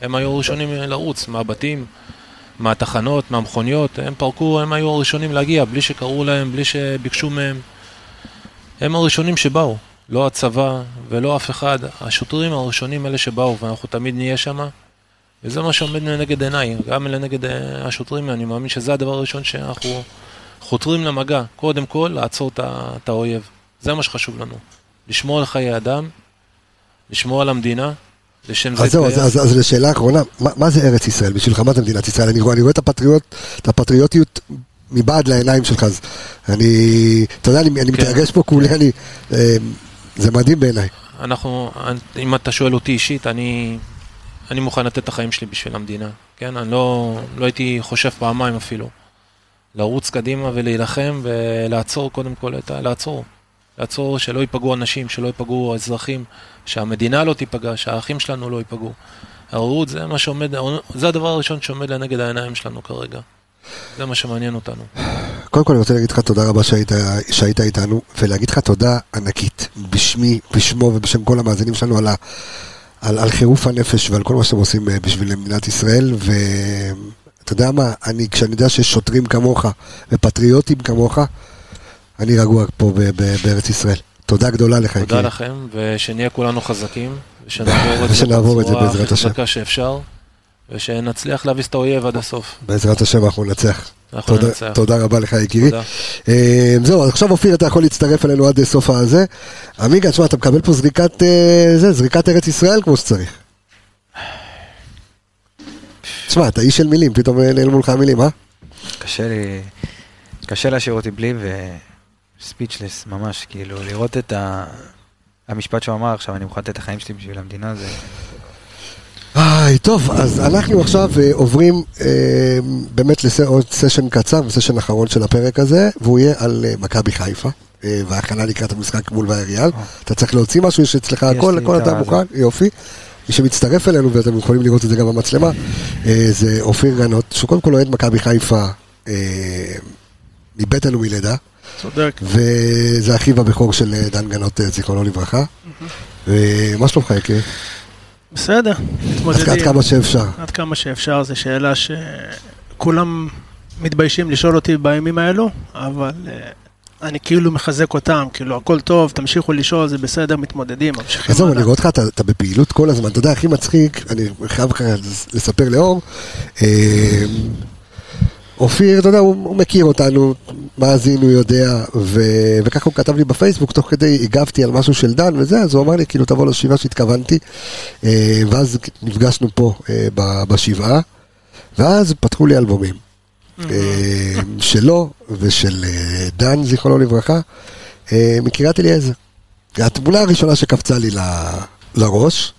הם היו ראשונים לרוץ מהבתים. מהתחנות, מהמכוניות, הם פרקו, הם היו הראשונים להגיע, בלי שקראו להם, בלי שביקשו מהם. הם הראשונים שבאו, לא הצבא ולא אף אחד, השוטרים הראשונים אלה שבאו, ואנחנו תמיד נהיה שם, וזה מה שעומד לנגד עיניי, גם לנגד אה, השוטרים, אני מאמין שזה הדבר הראשון שאנחנו חותרים למגע, קודם כל לעצור את האויב. זה מה שחשוב לנו. לשמור על חיי אדם, לשמור על המדינה, לשם זה זהו, אז, אז, אז לשאלה האחרונה, מה, מה זה ארץ ישראל? בשבילך מה זה מדינת ישראל? אני רואה, אני רואה את, הפטריוט, את הפטריוטיות מבעד לעיניים שלך, אז אני, אתה יודע, אני, אני כן. מתרגש פה כולי, אני, אה, זה מדהים בעיניי. אנחנו, אם אתה שואל אותי אישית, אני, אני מוכן לתת את החיים שלי בשביל המדינה, כן? אני לא, לא הייתי חושב פעמיים אפילו. לרוץ קדימה ולהילחם ולעצור קודם כל את ה... לעצור. לעצור שלא ייפגעו אנשים, שלא ייפגעו אזרחים, שהמדינה לא תיפגע, שהאחים שלנו לא ייפגעו. הרעות זה מה שעומד, זה הדבר הראשון שעומד לנגד העיניים שלנו כרגע. זה מה שמעניין אותנו. קודם כל אני רוצה להגיד לך תודה רבה שהיית, שהיית איתנו, ולהגיד לך תודה ענקית בשמי, בשמו ובשם כל המאזינים שלנו על, ה, על, על חירוף הנפש ועל כל מה שאתם עושים אה, בשביל מדינת ישראל, ואתה יודע מה, אני, כשאני יודע שיש שוטרים כמוך ופטריוטים כמוך, אני רגוע פה בארץ ישראל. תודה גדולה לך. תודה לכם, ושנהיה כולנו חזקים, ושנעבור את זה בעזרת השם. חזקה שאפשר. ושנצליח להביס את האויב עד הסוף. בעזרת השם אנחנו ננצח. תודה. תודה רבה לך יקירי. אה, זהו, עכשיו אופיר אתה יכול להצטרף אלינו עד סוף הזה. עמיגה, תשמע, אתה מקבל פה זריקת, אה, זה, זריקת ארץ ישראל כמו שצריך. תשמע, אתה איש של מילים, פתאום נעלמו לך המילים, אה? קשה לי, קשה להשאיר אותי בלי וספיצ'לס, ממש, כאילו, לראות את ה... המשפט שהוא אמר עכשיו, אני מוכן לתת את החיים שלי בשביל המדינה, זה... איי, טוב, אז אנחנו עכשיו uh, עוברים uh, באמת לעוד סשן קצר, סשן אחרון של הפרק הזה, והוא יהיה על uh, מכבי חיפה, uh, והכנה לקראת המשחק מול ואריאל. אתה צריך להוציא משהו, יש אצלך הכל, הכל אתה מוכן, יופי. מי שמצטרף אלינו, ואתם יכולים לראות את זה גם במצלמה, uh, זה אופיר גנות, שהוא קודם כל אוהד מכבי חיפה uh, מבטן ומלידה. צודק. וזה אחיו הבכור של דן גנות, זיכרונו לברכה. ומה שלומך, יקיר? בסדר, מתמודדים. עד כמה שאפשר. עד כמה שאפשר, זו שאלה שכולם מתביישים לשאול אותי בימים האלו, אבל אני כאילו מחזק אותם, כאילו הכל טוב, תמשיכו לשאול, זה בסדר, מתמודדים, ממשיכים. עזוב, אני רואה אותך, אתה, אתה בפעילות כל הזמן, אתה יודע, הכי מצחיק, אני חייב לספר לאור. אופיר, אתה יודע, הוא, הוא מכיר אותנו, מאזין, הוא יודע, ו, וככה הוא כתב לי בפייסבוק, תוך כדי הגבתי על משהו של דן וזה, אז הוא אמר לי, כאילו, תבוא לשבעה שהתכוונתי, אה, ואז נפגשנו פה אה, בשבעה, ואז פתחו לי אלבומים. אה, שלו ושל דן, זיכרונו לברכה, מקריית אליעזר. התמונה הראשונה שקפצה לי לראש,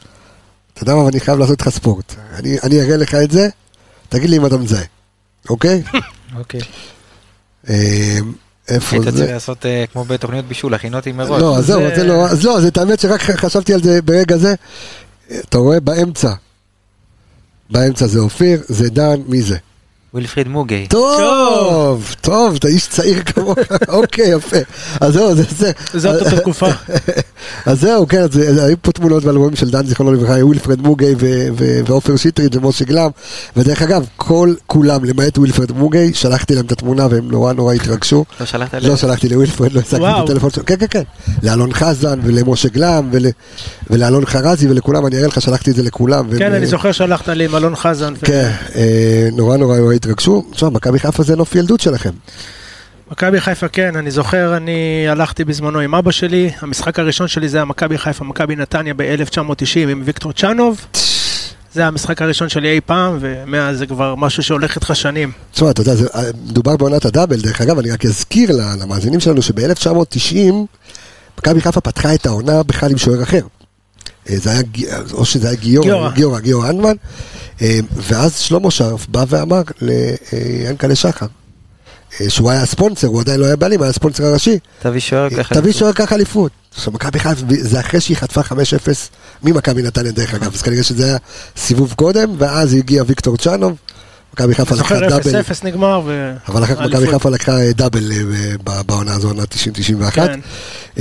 אתה יודע מה, אני חייב לעשות איתך ספורט. אני, אני אראה לך את זה, תגיד לי אם אתה מזהה. אוקיי? אוקיי. אה, איפה זה? היית צריך לעשות אה, כמו בתוכניות בישול, הכינותי מראש. לא, זהו, זה לא, אז לא, האמת שרק חשבתי על זה ברגע זה. אתה רואה באמצע, באמצע זה אופיר, זה דן, מי זה? ווילפריד מוגי. טוב, טוב, אתה איש צעיר כמוך, אוקיי, יפה. אז זהו, זה זה. זה אותה תקופה. אז זהו, כן, היו פה תמונות באלבומים של דן זיכרונו לברכה, ווילפרד מוגי ועופר שטרית ומשה גלם, ודרך אגב, כל כולם, למעט ווילפרד מוגי, שלחתי להם את התמונה והם נורא נורא התרגשו. לא שלחת להם? לא שלחתי לווילפרד, לא השגתי את הטלפון שלו. כן, כן, כן. לאלון חזן ולמשה גלם ולאלון חרזי ולכולם, אני אראה לך, שלחתי את זה לכולם. כן, אני זוכר שלחת לי עם אלון חזן. כן, אה, נורא נורא התרגשו. תשמע, מכבי חיפה זה נוף ילדות שלכם. מכבי חיפה כן, אני זוכר, אני הלכתי בזמנו עם אבא שלי, המשחק הראשון שלי זה היה מכבי חיפה, מכבי נתניה ב-1990 עם ויקטור צ'אנוב. זה המשחק הראשון שלי אי פעם, ומאז זה כבר משהו שהולך איתך שנים. תשמע, אתה יודע, אה, מדובר בעונת הדאבל, דרך אגב, אני רק אזכיר למאזינים שלנו שב-1990, מכבי חיפה פתחה את העונה בכלל עם שוער אחר. אה, זה היה, או שזה היה גיורא, גיורא, גיורא אנדמן, אה, ואז שלמה שרף בא ואמר ליענקלה שחר, אה, שהוא היה הספונסר, הוא עדיין לא היה בעלים, היה הספונסר הראשי. תביא שוער ככה אליפות. תביא שוער ככה אליפות. עכשיו מכבי חיפה, זה אחרי שהיא חטפה 5-0 ממכבי נתניה דרך אגב, אז כנראה שזה היה סיבוב קודם, ואז הגיע ויקטור צ'אנוב. מכבי חיפה לקחה דאבל. זוכר 0-0 נגמר ו... אבל אחר כך מכבי חיפה לקחה דאבל בעונה הזו, עונה 90-91.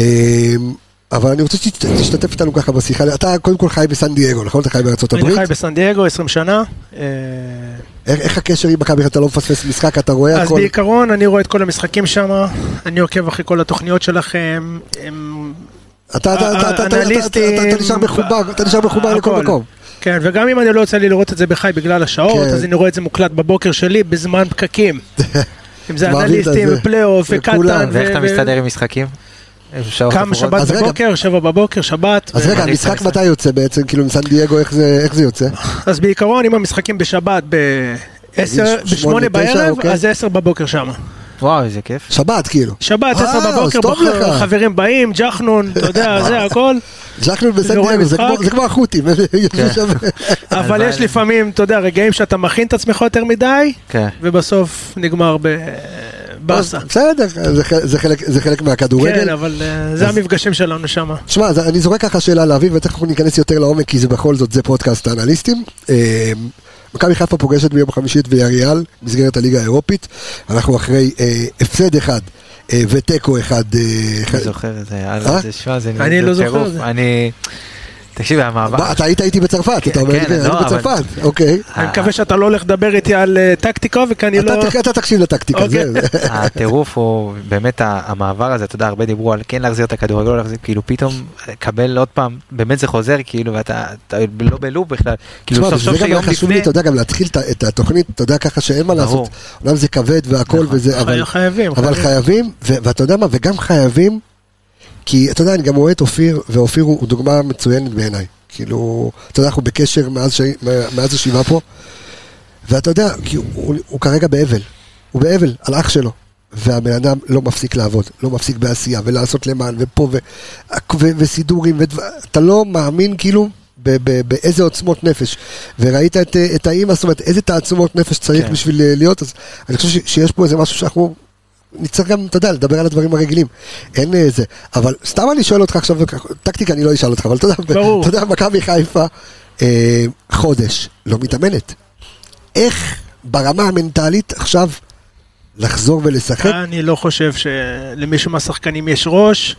אבל אני רוצה שתשתתף איתנו ככה בשיחה, אתה קודם כל חי בסן דייגו, נכון? אתה חי בארצות הברית? אני חי בסן דייגו 20 שנה. אה, איך הקשר עם מכבי, אתה לא מפספס משחק, אתה רואה הכל? אז בעיקרון אני רואה את כל המשחקים שם, אני עוקב אחרי כל התוכניות שלכם, אתה נשאר מחובר, אתה נשאר מחובר לכל מקום. כן, וגם אם אני לא יוצא לי לראות את זה בחי בגלל השעות, כן. אז אני רואה את זה מוקלט בבוקר שלי בזמן פקקים. אם זה אנליסטים, פלייאוף, וקטן. ואיך אתה מסתדר עם משחקים? כמה שבת בבוקר, שבע בבוקר, שבת. אז רגע, המשחק מתי יוצא בעצם? כאילו מסן דייגו, איך זה יוצא? אז בעיקרון, אם המשחקים בשבת ב-8 בערב, אוקיי. אז 10 בבוקר שמה. וואו, איזה כיף. שבת כאילו. שבת, עשר אה, בבוקר, חברים באים, ג'חנון, אתה יודע, זה הכל. ג'חנון בסן דייגו, זה כמו החות'ים. כן. אבל יש לפעמים, אתה יודע, רגעים שאתה מכין את עצמך יותר מדי, כן. ובסוף נגמר ב... באסה. בסדר, זה חלק מהכדורגל. כן, אבל אה, זה המפגשים שלנו שם. שמע, אני זורק ככה שאלה לאביב, ותכף אנחנו ניכנס יותר לעומק, כי זה בכל זאת, זה פודקאסט האנליסטים. אה, מכבי חיפה פוגשת ביום חמישי את ויאריאל, במסגרת הליגה האירופית. אנחנו אחרי אה, הפסד אחד. ותיקו אחד. אני זוכר את זה. אני לא זוכר את זה. תקשיב, המעבר... אתה היית איתי בצרפת, אתה אומר, כן, אני לא, בצרפת, אוקיי. אני מקווה שאתה לא הולך לדבר איתי על אה, טקטיקה, וכי אני לא... אתה תקשיב לטקטיקה, אוקיי. זה... הטירוף הוא באמת המעבר הזה, אתה יודע, הרבה דיברו על כן להחזיר את הכדורגל, לא להחזיר, כאילו פתאום קבל עוד פעם, באמת זה חוזר, כאילו, ואתה לא בלופ בכלל. כאילו, סוף סוף שיום לפני... חשוב לי, אתה יודע, גם להתחיל את התוכנית, אתה יודע, ככה שאין מה לעשות. אומנם זה כבד והכל נכון. וזה, אבל חייבים, ואתה יודע מה, וגם חייבים... כי אתה יודע, אני גם רואה את אופיר, ואופיר הוא דוגמה מצוינת בעיניי. כאילו, אתה יודע, אנחנו בקשר מאז, ש... מאז השבעה פה, ואתה יודע, כי הוא, הוא, הוא כרגע באבל. הוא באבל על אח שלו. והבן אדם לא מפסיק לעבוד, לא מפסיק בעשייה, ולעשות למען, ופה, ו... ו... וסידורים, ואתה לא מאמין כאילו ב... ב... באיזה עוצמות נפש. וראית את, את האימא, זאת אומרת, איזה תעצומות נפש צריך כן. בשביל להיות, אז אני חושב שיש פה איזה משהו שאנחנו נצטרך גם, אתה יודע, לדבר על הדברים הרגילים. אין איזה, אה, אבל סתם אני שואל אותך עכשיו, טקטיקה אני לא אשאל אותך, אבל אתה יודע, מכבי חיפה, אה, חודש, לא מתאמנת. איך ברמה המנטלית עכשיו לחזור ולשחק? אני לא חושב שלמישהו מהשחקנים יש ראש.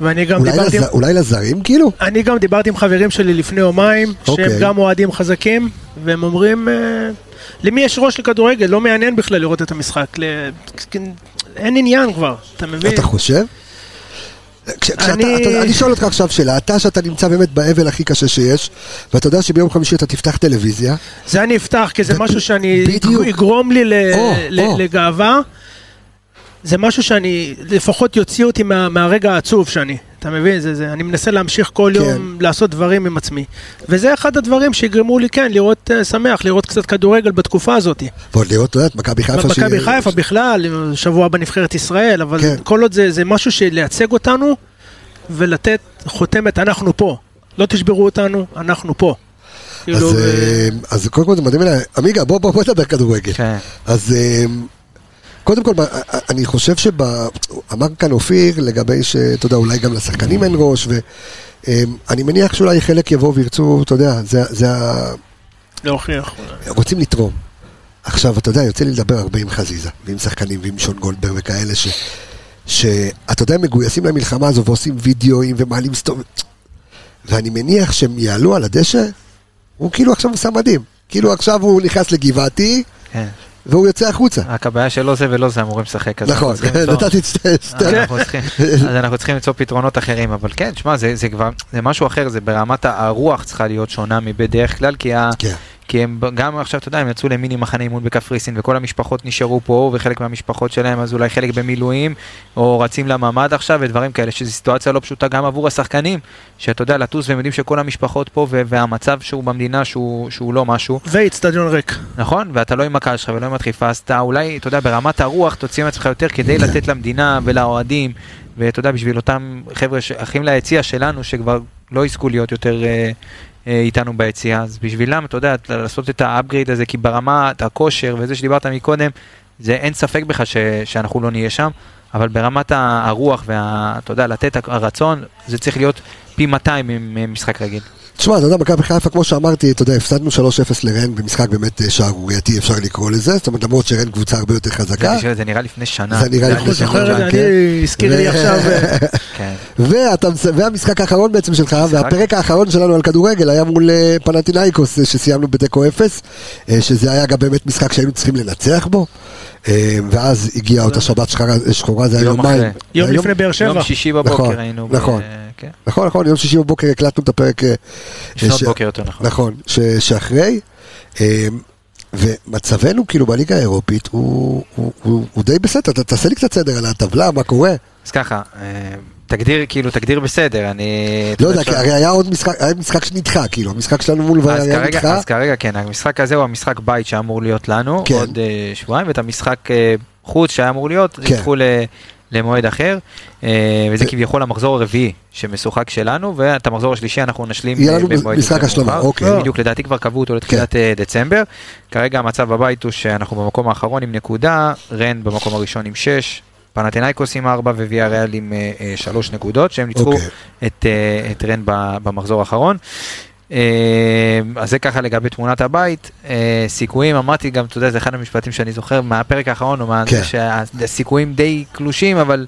ואני גם אולי דיברתי... לז... עם... אולי לזרים כאילו? אני גם דיברתי עם חברים שלי לפני יומיים, אוקיי. שהם גם אוהדים חזקים, והם אומרים, אה, למי יש ראש לכדורגל? לא מעניין בכלל לראות את המשחק. אין עניין כבר, אתה מבין? אתה חושב? כשאתה, אני... אתה, אני שואל אותך עכשיו שאלה, אתה שאתה נמצא באמת באבל הכי קשה שיש, ואתה יודע שביום חמישי אתה תפתח טלוויזיה. זה אני אפתח, כי זה ו... משהו שאני, בדיוק. יגרום לי ל... או, ל... או. לגאווה. זה משהו שאני, לפחות יוציא אותי מה, מהרגע העצוב שאני. אתה מבין? זה, זה, אני מנסה להמשיך כל כן. יום לעשות דברים עם עצמי. וזה אחד הדברים שיגרמו לי, כן, לראות uh, שמח, לראות קצת כדורגל בתקופה הזאת. ועוד לראות, אתה יודע, מכבי חיפה. מכבי חיפה בכלל, שבוע בנבחרת ישראל, אבל כן. כל עוד זה, זה משהו שלייצג אותנו ולתת חותמת, אנחנו פה. לא תשברו אותנו, אנחנו פה. אז, כאילו, אה, אז קודם כל זה מדהים אליי, עמיגה בוא בוא בוא נדבר כדורגל. כן. אז אה, קודם כל, אני חושב שאמר כאן אופיר לגבי שאתה יודע, אולי גם לשחקנים אין ראש, ואני מניח שאולי חלק יבואו וירצו, אתה יודע, זה, זה ה... להוכיח. רוצים לתרום. עכשיו, אתה יודע, יוצא לי לדבר הרבה עם חזיזה, ועם שחקנים, ועם שון גולדברג וכאלה, ש... שאתה יודע, מגויסים למלחמה הזו ועושים וידאוים ומעלים סטורים. ואני מניח שהם יעלו על הדשא, הוא כאילו עכשיו עושה מדהים. כאילו עכשיו הוא נכנס לגבעתי, כן. והוא יוצא החוצה. רק הבעיה שלא זה ולא זה אמורים לשחק. נכון, נתתי את שתי... אז אנחנו צריכים למצוא פתרונות אחרים, אבל כן, שמע, זה כבר, זה משהו אחר, זה ברמת הרוח צריכה להיות שונה מבדרך כלל, כי כן. כי הם גם עכשיו, אתה יודע, הם יצאו למיני מחנה אימון בקפריסין, וכל המשפחות נשארו פה, וחלק מהמשפחות שלהם, אז אולי חלק במילואים, או רצים לממ"ד עכשיו, ודברים כאלה, שזו סיטואציה לא פשוטה גם עבור השחקנים, שאתה יודע, לטוס והם יודעים שכל המשפחות פה, והמצב שהוא במדינה, שהוא, שהוא לא משהו. ואיצטדיון ריק. נכון, ואתה לא עם הקהל שלך ולא עם הדחיפה, אז אתה אולי, אתה יודע, ברמת הרוח תוציא מעצמך יותר כדי לתת למדינה ולאוהדים, ואתה יודע, בשביל אותם חבר'ה, אחים ליציע שלנו, שכבר לא יזכו להיות יותר... אה, איתנו ביציאה, אז בשבילם, אתה יודע, לעשות את האפגריד הזה, כי ברמת הכושר וזה שדיברת מקודם, זה אין ספק בך ש, שאנחנו לא נהיה שם, אבל ברמת הרוח ואתה יודע, לתת הרצון, זה צריך להיות פי 200 ממשחק רגיל. תשמע, אתה יודע, מכבי חיפה, כמו שאמרתי, אתה יודע, הפסדנו 3-0 לרן במשחק באמת אה, שערורייתי, אפשר לקרוא לזה, זאת אומרת, למרות שרן קבוצה הרבה יותר חזקה. זה נראה לפני שנה. זה נראה לפני שנה, כן. אני הזכיר לי עכשיו. אה, כן. והמשחק האחרון בעצם שלך, והפרק האחרון שלנו על כדורגל היה מול אה, פנטינאיקוס, שסיימנו בתיקו 0, שזה היה גם באמת משחק שהיינו צריכים לנצח בו. ואז הגיעה אותה שבת שחורה, זה היה יומיים. יום לפני באר שבע. יום שישי בבוקר נכון, היינו. נכון. כן. נכון, נכון, יום שישי בבוקר הקלטנו את הפרק... לפנות בוקר יותר נכון. נכון, שאחרי. ומצבנו כאילו בליגה האירופית הוא, די בסדר, תעשה לי קצת סדר על הטבלה, מה קורה. אז ככה, תגדיר, כאילו, תגדיר בסדר, אני... לא יודע, הרי היה עוד משחק, היה משחק שנדחה, כאילו, המשחק שלנו מול והיה נדחה. אז כרגע כן, המשחק הזה הוא המשחק בית שאמור להיות לנו, כן. עוד uh, שבועיים, ואת המשחק uh, חוץ שהיה אמור להיות, כן. ידחו למועד אחר, uh, וזה. כביכול המחזור הרביעי שמשוחק שלנו, ואת המחזור השלישי אנחנו נשלים יהיה לנו משחק השלמה, אוקיי. בדיוק, לדעתי כבר קבעו אותו לתחילת כן. דצמבר. כרגע המצב בבית הוא שאנחנו במקום האחרון עם נקודה, רן במקום הראשון עם 6, פנתנאיקוס עם 4 וויה ריאל עם 3 נקודות, שהם ניצחו okay. את, את רן במחזור האחרון. אז זה ככה לגבי תמונת הבית. סיכויים, אמרתי גם, אתה יודע, זה אחד המשפטים שאני זוכר מהפרק האחרון, או כן. שהסיכויים די קלושים, אבל...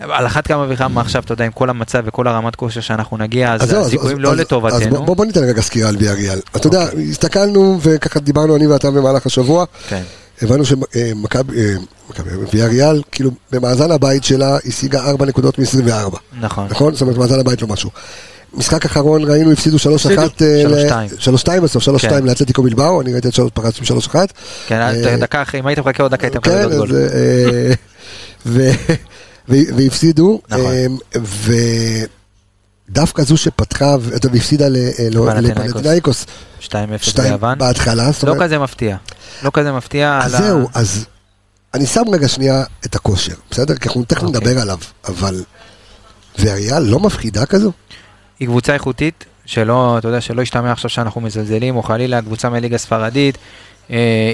על אחת כמה וכמה עכשיו, אתה יודע, עם כל המצב וכל הרמת כושר שאנחנו נגיע, אז הסיכויים לא לטובתנו. אז בוא ניתן רגע סקירה על ויה ריאל. אתה יודע, אוקיי. הסתכלנו וככה דיברנו אני ואתה במהלך השבוע. כן. הבנו שמכבי, ויה ריאל, כאילו במאזן הבית שלה השיגה 4 נקודות מ-24. נכון. נכון? זאת אומרת, מאזן הבית לא משהו. משחק אחרון ראינו הפסידו 3-1, 3-2 בסוף, 3-2 כן. לאתלטיקו בלבאו, אני ראיתי את שלוש פרצים 3-1. כן, אה, דקה אחרי, אם היית מחכה עוד דקה היית מקבל עוד גול. אה, והפסידו, ודווקא זו שפתחה והפסידה לפנטינאיקוס 2-0 ביוון, בהתחלה, לא כזה מפתיע, לא כזה מפתיע. אז זהו, אז אני שם רגע שנייה את הכושר, בסדר? כי אנחנו תכף אוקיי. נדבר עליו, אבל... ואריאל לא מפחידה כזו? היא קבוצה איכותית, שלא, אתה יודע, שלא ישתמע עכשיו שאנחנו מזלזלים, או חלילה קבוצה מליגה ספרדית,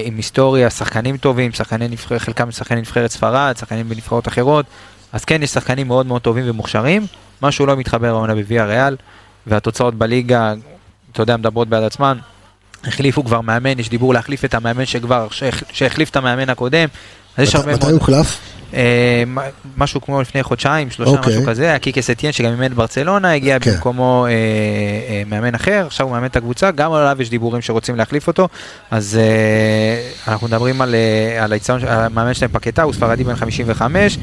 עם היסטוריה, שחקנים טובים, שחקני נבחרת, חלקם שחקני נבחרת ספרד, שחקנים בנבחרות אחרות, אז כן, יש שחקנים מאוד מאוד טובים ומוכשרים, משהו לא מתחבר העונה בוויה ריאל, והתוצאות בליגה, אתה יודע, מדברות בעד עצמן. החליפו כבר מאמן, יש דיבור להחליף את המאמן שכבר, שהחליף את המאמן הקודם. אז יש הרבה מאוד... מתי הוחלף? אה, משהו כמו לפני חודשיים, שלושה, okay. אוקיי. משהו כזה, היה קיקס אתיין שגם אימן ברצלונה, הגיע okay. כן. במקומו אה, אה, מאמן אחר, עכשיו הוא מאמן את הקבוצה, גם עליו יש דיבורים שרוצים להחליף אותו, אז אה, אנחנו מדברים על, אה, על היציון, המאמן שלהם פקטה, הוא ספרדי בן 55,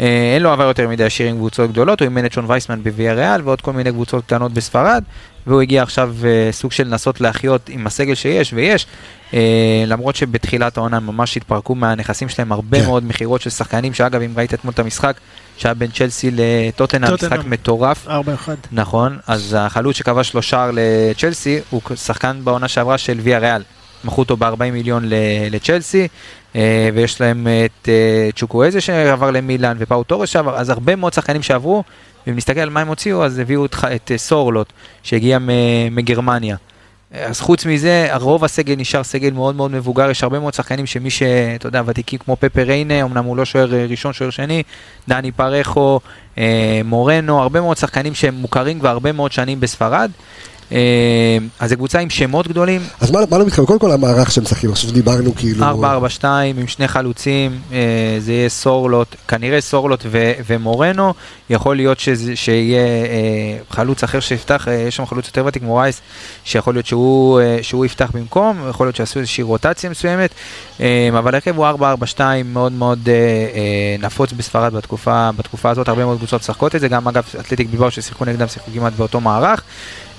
אה, אין לו עבר יותר מדי עשיר עם קבוצות גדולות, הוא אימן את שון וייסמן בוויה ריאל ועוד כל מיני קבוצות קטנות בספרד, והוא הגיע עכשיו אה, סוג של לנסות להחיות עם הסגל שיש, ויש, למרות שבתחילת העונה ממש התפרקו מהנכסים שלהם הרבה כן. מאוד מכירות של שחקנים, שאגב, אם ראית אתמול את המשחק, שהיה בין צ'לסי לטוטנאם, משחק מטורף. 4-1. נכון, אז החלוץ שכבש לו שער לצ'לסי, הוא שחקן בעונה שעברה של ויה ריאל. מכרו אותו ב-40 מיליון לצ'לסי, אה, ויש להם את צ'וקואיזה שעבר למילאן ופאו טורס שעבר, אז הרבה מאוד שחקנים שעברו, ואם נסתכל על מה הם הוציאו, אז הביאו את סורלוט, שהגיע מגרמניה. אז חוץ מזה, הרוב הסגל נשאר סגל מאוד מאוד מבוגר, יש הרבה מאוד שחקנים שמי שאתה יודע, ותיקים כמו פפר ריינה, אמנם הוא לא שוער אה, ראשון, שוער שני, דני פרחו, אה, מורנו, הרבה מאוד שחקנים שהם מוכרים כבר הרבה מאוד שנים בספרד. אה, אז זו קבוצה עם שמות גדולים. אז מה, מה לא מתחבר? קודם כל המערך שהם משחקים, עכשיו דיברנו כאילו... 4-4-2 עם שני חלוצים, אה, זה יהיה סורלוט, כנראה סורלוט ו- ומורנו, יכול להיות שזה, שיהיה אה, חלוץ אחר שיפתח, יש שם חלוץ יותר ותיק כמו רייס, שיכול להיות שהוא, שהוא יפתח במקום, יכול להיות שיעשו איזושהי רוטציה מסוימת, אבל הרכב הוא 4-4-2 מאוד מאוד נפוץ בספרד בתקופה, בתקופה הזאת, הרבה מאוד קבוצות משחקות את זה, גם אגב אתלטיק בלבאו ששיחקו נגדם שיחקו כמעט באותו מערך.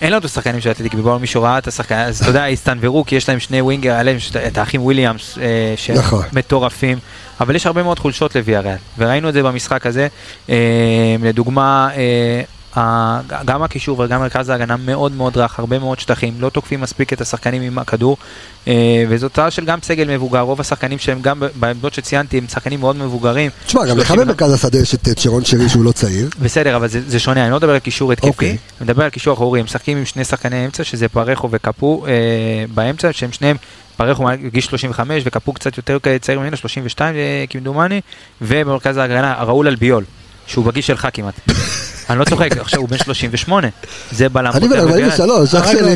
אין לנו את השחקנים של אתלטיק בלבאו, מישהו ראה את השחקנים, אז אתה יודע, הסתנוורו, כי יש להם שני ווינגר, עליהם את האחים וויליאמס, אה, שהם נכון. מטורפים, אבל יש הרבה מאוד חולשות לוויאריאל, וראינו את זה במשחק הזה, אה, לדוגמה, אה, גם הקישור וגם מרכז ההגנה מאוד מאוד רך, הרבה מאוד שטחים, לא תוקפים מספיק את השחקנים עם הכדור, אה, וזו תוצאה של גם סגל מבוגר, רוב השחקנים שהם גם בעמדות שציינתי הם שחקנים מאוד מבוגרים. תשמע, גם לך במרכז השדה יש את שרון שרי שהוא לא צעיר. בסדר, אבל זה, זה שונה, אני לא מדבר על קישור התקפי, אוקיי. אני מדבר על קישור אחורי, הם משחקים עם שני שחקני אמצע, שזה פרחו וקפו אה, באמצע, שהם שניהם פרחו גיל 35 וקפו קצת יותר צעיר ממנו, 32 אה, כמדומני, ובמרכז ההגנה ראול אלביול, שהוא בגיל שלך כמעט. אני לא צוחק, עכשיו הוא בן 38, זה בלם. אני בן 43, אח שלי.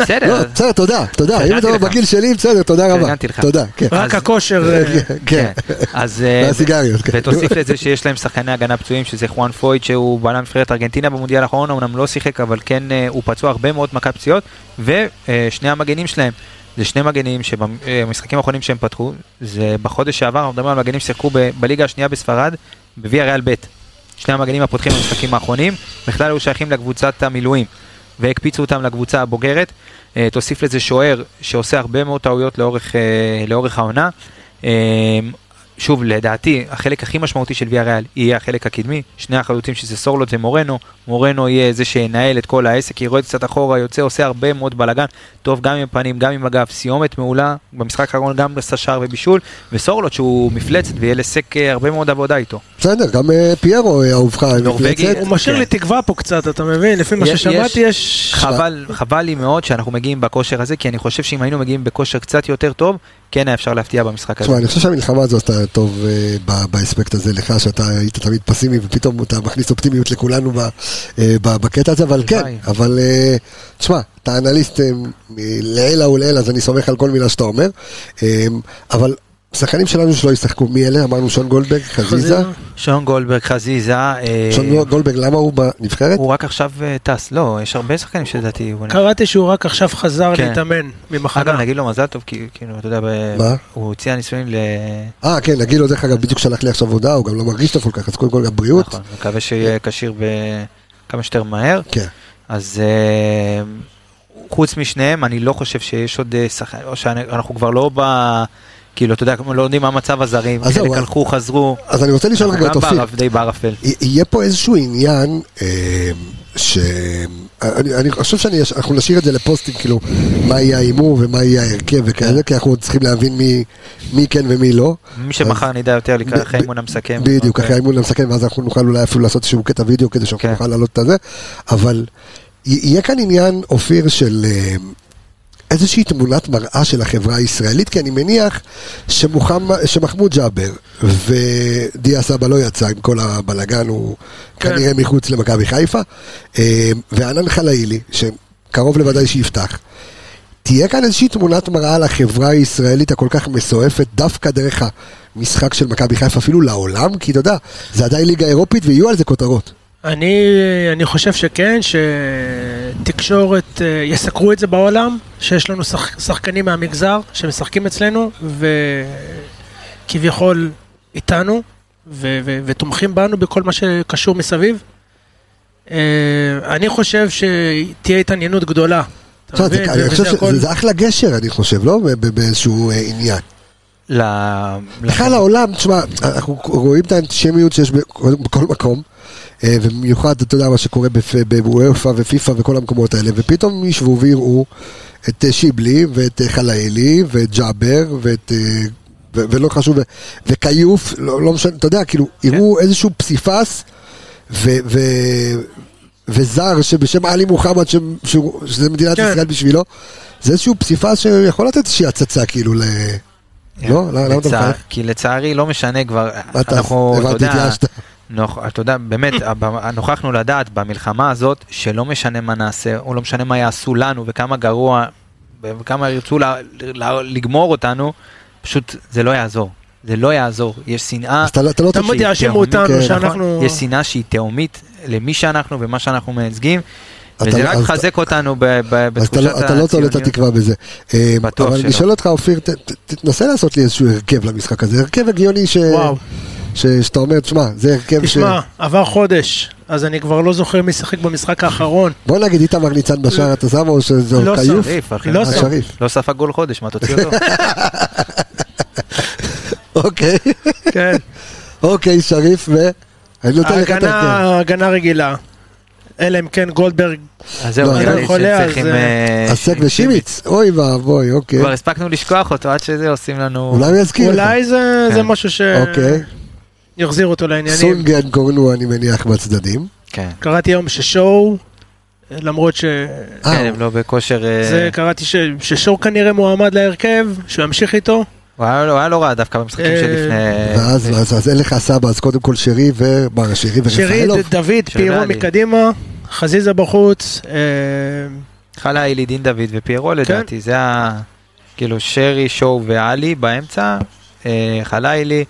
בסדר. לא, בסדר, תודה, תודה. אם אתה בגיל שלי, בסדר, תודה רבה. תודה, כן. רק הכושר. כן. כן. אז... אה, והסיגריות, כן. ותוסיף לזה שיש להם שחקני הגנה פצועים, שזה חואן פויד, שהוא בלם נבחרת ארגנטינה במונדיאל האחרון, אמנם לא שיחק, אבל כן אה, הוא פצוע הרבה מאוד מכת פציעות, ושני המגנים שלהם. זה שני מגנים שבמשחקים האחרונים שהם פתחו, זה בחודש שעבר, אנחנו מדברים על מגנים ששיחקו בליגה השנייה בספרד, בוויה ריאל ב'. שני המגנים הפותחים במשחקים האחרונים, בכלל היו שייכים לקבוצת המילואים. והקפיצו אותם לקבוצה הבוגרת. תוסיף לזה שוער שעושה הרבה מאוד טעויות לאורך, לאורך העונה. שוב, לדעתי, החלק הכי משמעותי של ויה ריאל יהיה החלק הקדמי, שני החלוצים שזה סורלוט ומורנו, מורנו יהיה זה שינהל את כל העסק, ירד קצת אחורה, יוצא, עושה הרבה מאוד בלאגן, טוב גם עם הפנים, גם עם הגב, סיומת מעולה, במשחק האחרון גם שער ובישול, וסורלוט שהוא מפלצת ויהיה לסק הרבה מאוד עבודה איתו. בסדר, גם אה, פיירו אה, אהובך. הוא משאיר לי כן. תקווה פה קצת, אתה מבין? לפי מה ששמעתי יש... חבל לי מאוד שאנחנו מגיעים בכושר הזה, כי אני חושב שאם היינו מגיעים בכושר קצת יותר טוב, כן היה אפשר להפתיע במשחק הזה. תשמע, אני חושב שהמלחמה הזו עשתה טוב uh, באספקט הזה לך, שאתה היית תמיד פסימי ופתאום אתה מכניס אופטימיות לכולנו בקטע הזה, אבל כן, אבל תשמע, אתה אנליסט לעילא ולעילא, אז אני סומך על כל מילה שאתה אומר, אבל שחקנים שלנו שלא ישחקו, מי אלה? אמרנו שון גולדברג, חזיזה? שון גולדברג, חזיזה. אה, שון גולדברג, למה הוא בנבחרת? הוא רק עכשיו אה, טס, לא, יש הרבה שחקנים שלדעתי קראתי שהוא רק עכשיו חזר כן. להתאמן ממחנה. אגב, נגיד לו מזל טוב, כי כאילו, אתה יודע? הוא הוציא הניסויים ל... אה, כן, נגיד לו, דרך אגב, בדיוק שלח לי עכשיו הודעה, הוא גם לא מרגיש טוב כל כך, אז קודם כל גם בריאות. נכון, מקווה שיהיה כשיר כמה שיותר מהר. כן. אז אה, חוץ משניהם, אני לא חושב שיש עוד שחקנים, או שאנחנו כבר לא ב... כאילו, אתה יודע, לא יודעים מה מצב הזרים, חלק הלכו, חזרו. אז אני רוצה לשאול רגע את אופיר. די בערפל. יהיה פה איזשהו עניין אה, ש... אני חושב שאנחנו נשאיר את זה לפוסטים, כאילו, מה יהיה ההימור ומה יהיה ההרכב וכאלה, כי אנחנו צריכים להבין מי כן ומי לא. מי שמחר נדע יותר לקראת אחרי האימון המסכם. בדיוק, אוקיי. אחרי האימון המסכם, ואז אנחנו נוכל אולי אפילו לעשות איזשהו קטע וידאו כדי שאנחנו כן. נוכל להעלות את הזה, אבל יהיה כאן עניין, אופיר, של... איזושהי תמונת מראה של החברה הישראלית, כי אני מניח שמוחמד, שמחמוד ג'אבר ודיה סבא לא יצא עם כל הבלגן, הוא כן. כנראה מחוץ למכבי חיפה, אה, וענן חלאילי, שקרוב לוודאי שיפתח. תהיה כאן איזושהי תמונת מראה על החברה הישראלית הכל כך מסועפת, דווקא דרך המשחק של מכבי חיפה, אפילו לעולם, כי אתה יודע, זה עדיין ליגה אירופית ויהיו על זה כותרות. אני, אני חושב שכן, שתקשורת, אה, יסקרו את זה בעולם, שיש לנו שח, שחקנים מהמגזר שמשחקים אצלנו, וכביכול איתנו, ו, ו, ותומכים בנו בכל מה שקשור מסביב. אה, אני חושב שתהיה התעניינות גדולה. אני חושב שזה אחלה גשר, אני חושב, לא? באיזשהו אה, עניין. בכלל העולם, תשמע, אנחנו רואים את האנטישמיות שיש בכל מקום. אה, ובמיוחד, אתה יודע מה שקורה בוופא ופיפא וכל המקומות האלה, ופתאום ישבו ויראו את אה, שיבלי ואת אה, חלאילי ואת ג'אבר ואת... ולא חשוב, וכיוף, לא, לא משנה, אתה יודע, כאילו, כן. יראו איזשהו פסיפס ו, ו, וזר שבשם עלי מוחמד, ש, ש, שזה מדינת כן. ישראל בשבילו, זה איזשהו פסיפס שיכול לתת איזושהי הצצה כאילו ל... כן. לא? למה אתה מחייך? כי לצערי לא משנה כבר, אנחנו, אתה יודע... נוח, אתה יודע, באמת, נוכחנו לדעת במלחמה הזאת, שלא משנה מה נעשה, או לא משנה מה יעשו לנו, וכמה גרוע, וכמה ירצו לה, לה, לגמור אותנו, פשוט זה לא יעזור. זה לא יעזור, יש שנאה, אתה, אתה לא תמיד יאשימו אותנו כן. שאנחנו... יש שנאה שהיא תאומית למי שאנחנו ומה שאנחנו מייצגים. וזה רק מחזק אותנו בתחושת הציוניות. אתה לא תולה את התקווה בזה. בטוח שלא. אבל אני שואל אותך, אופיר, תנסה לעשות לי איזשהו הרכב למשחק הזה, הרכב הגיוני ש... וואו. שאתה אומר, תשמע, זה הרכב ש... תשמע, עבר חודש, אז אני כבר לא זוכר מי שיחק במשחק האחרון. בוא נגיד איתמר ניצן בשער, אתה שם או שזה לא כיוף? לא שם. לא ספג גול חודש, מה תוציא אותו? אוקיי. כן. אוקיי, שריף, ו... הגנה רגילה. אלא אם כן גולדברג אז זהו, נראה לי שצריכים... הסק אה, ושימיץ, אוי ואבוי, אוקיי. כבר הספקנו לשכוח אותו עד שזה עושים לנו... אולי הוא יזכיר לך. אולי זה כן. משהו ש... אוקיי. יחזיר אותו לעניינים. סונגן קוראים לו, אני מניח, בצדדים. כן. קראתי היום ששואו, למרות ש... כן, הם לא בכושר... אה, זה קראתי ששואו כנראה מועמד להרכב, שהוא ימשיך איתו. הוא היה לא רע דווקא במשחקים אה, שלפני... ואז אין לך סבא, אז קודם כל שרי ומה, שרי ורפאלוב. שרי, דוד, פיירו מקדימה, חזיזה בחוץ. אה, חלילי, דין דוד ופיירו כן. לדעתי, זה ה... כאילו שרי, שואו ואלי באמצע, חלילי.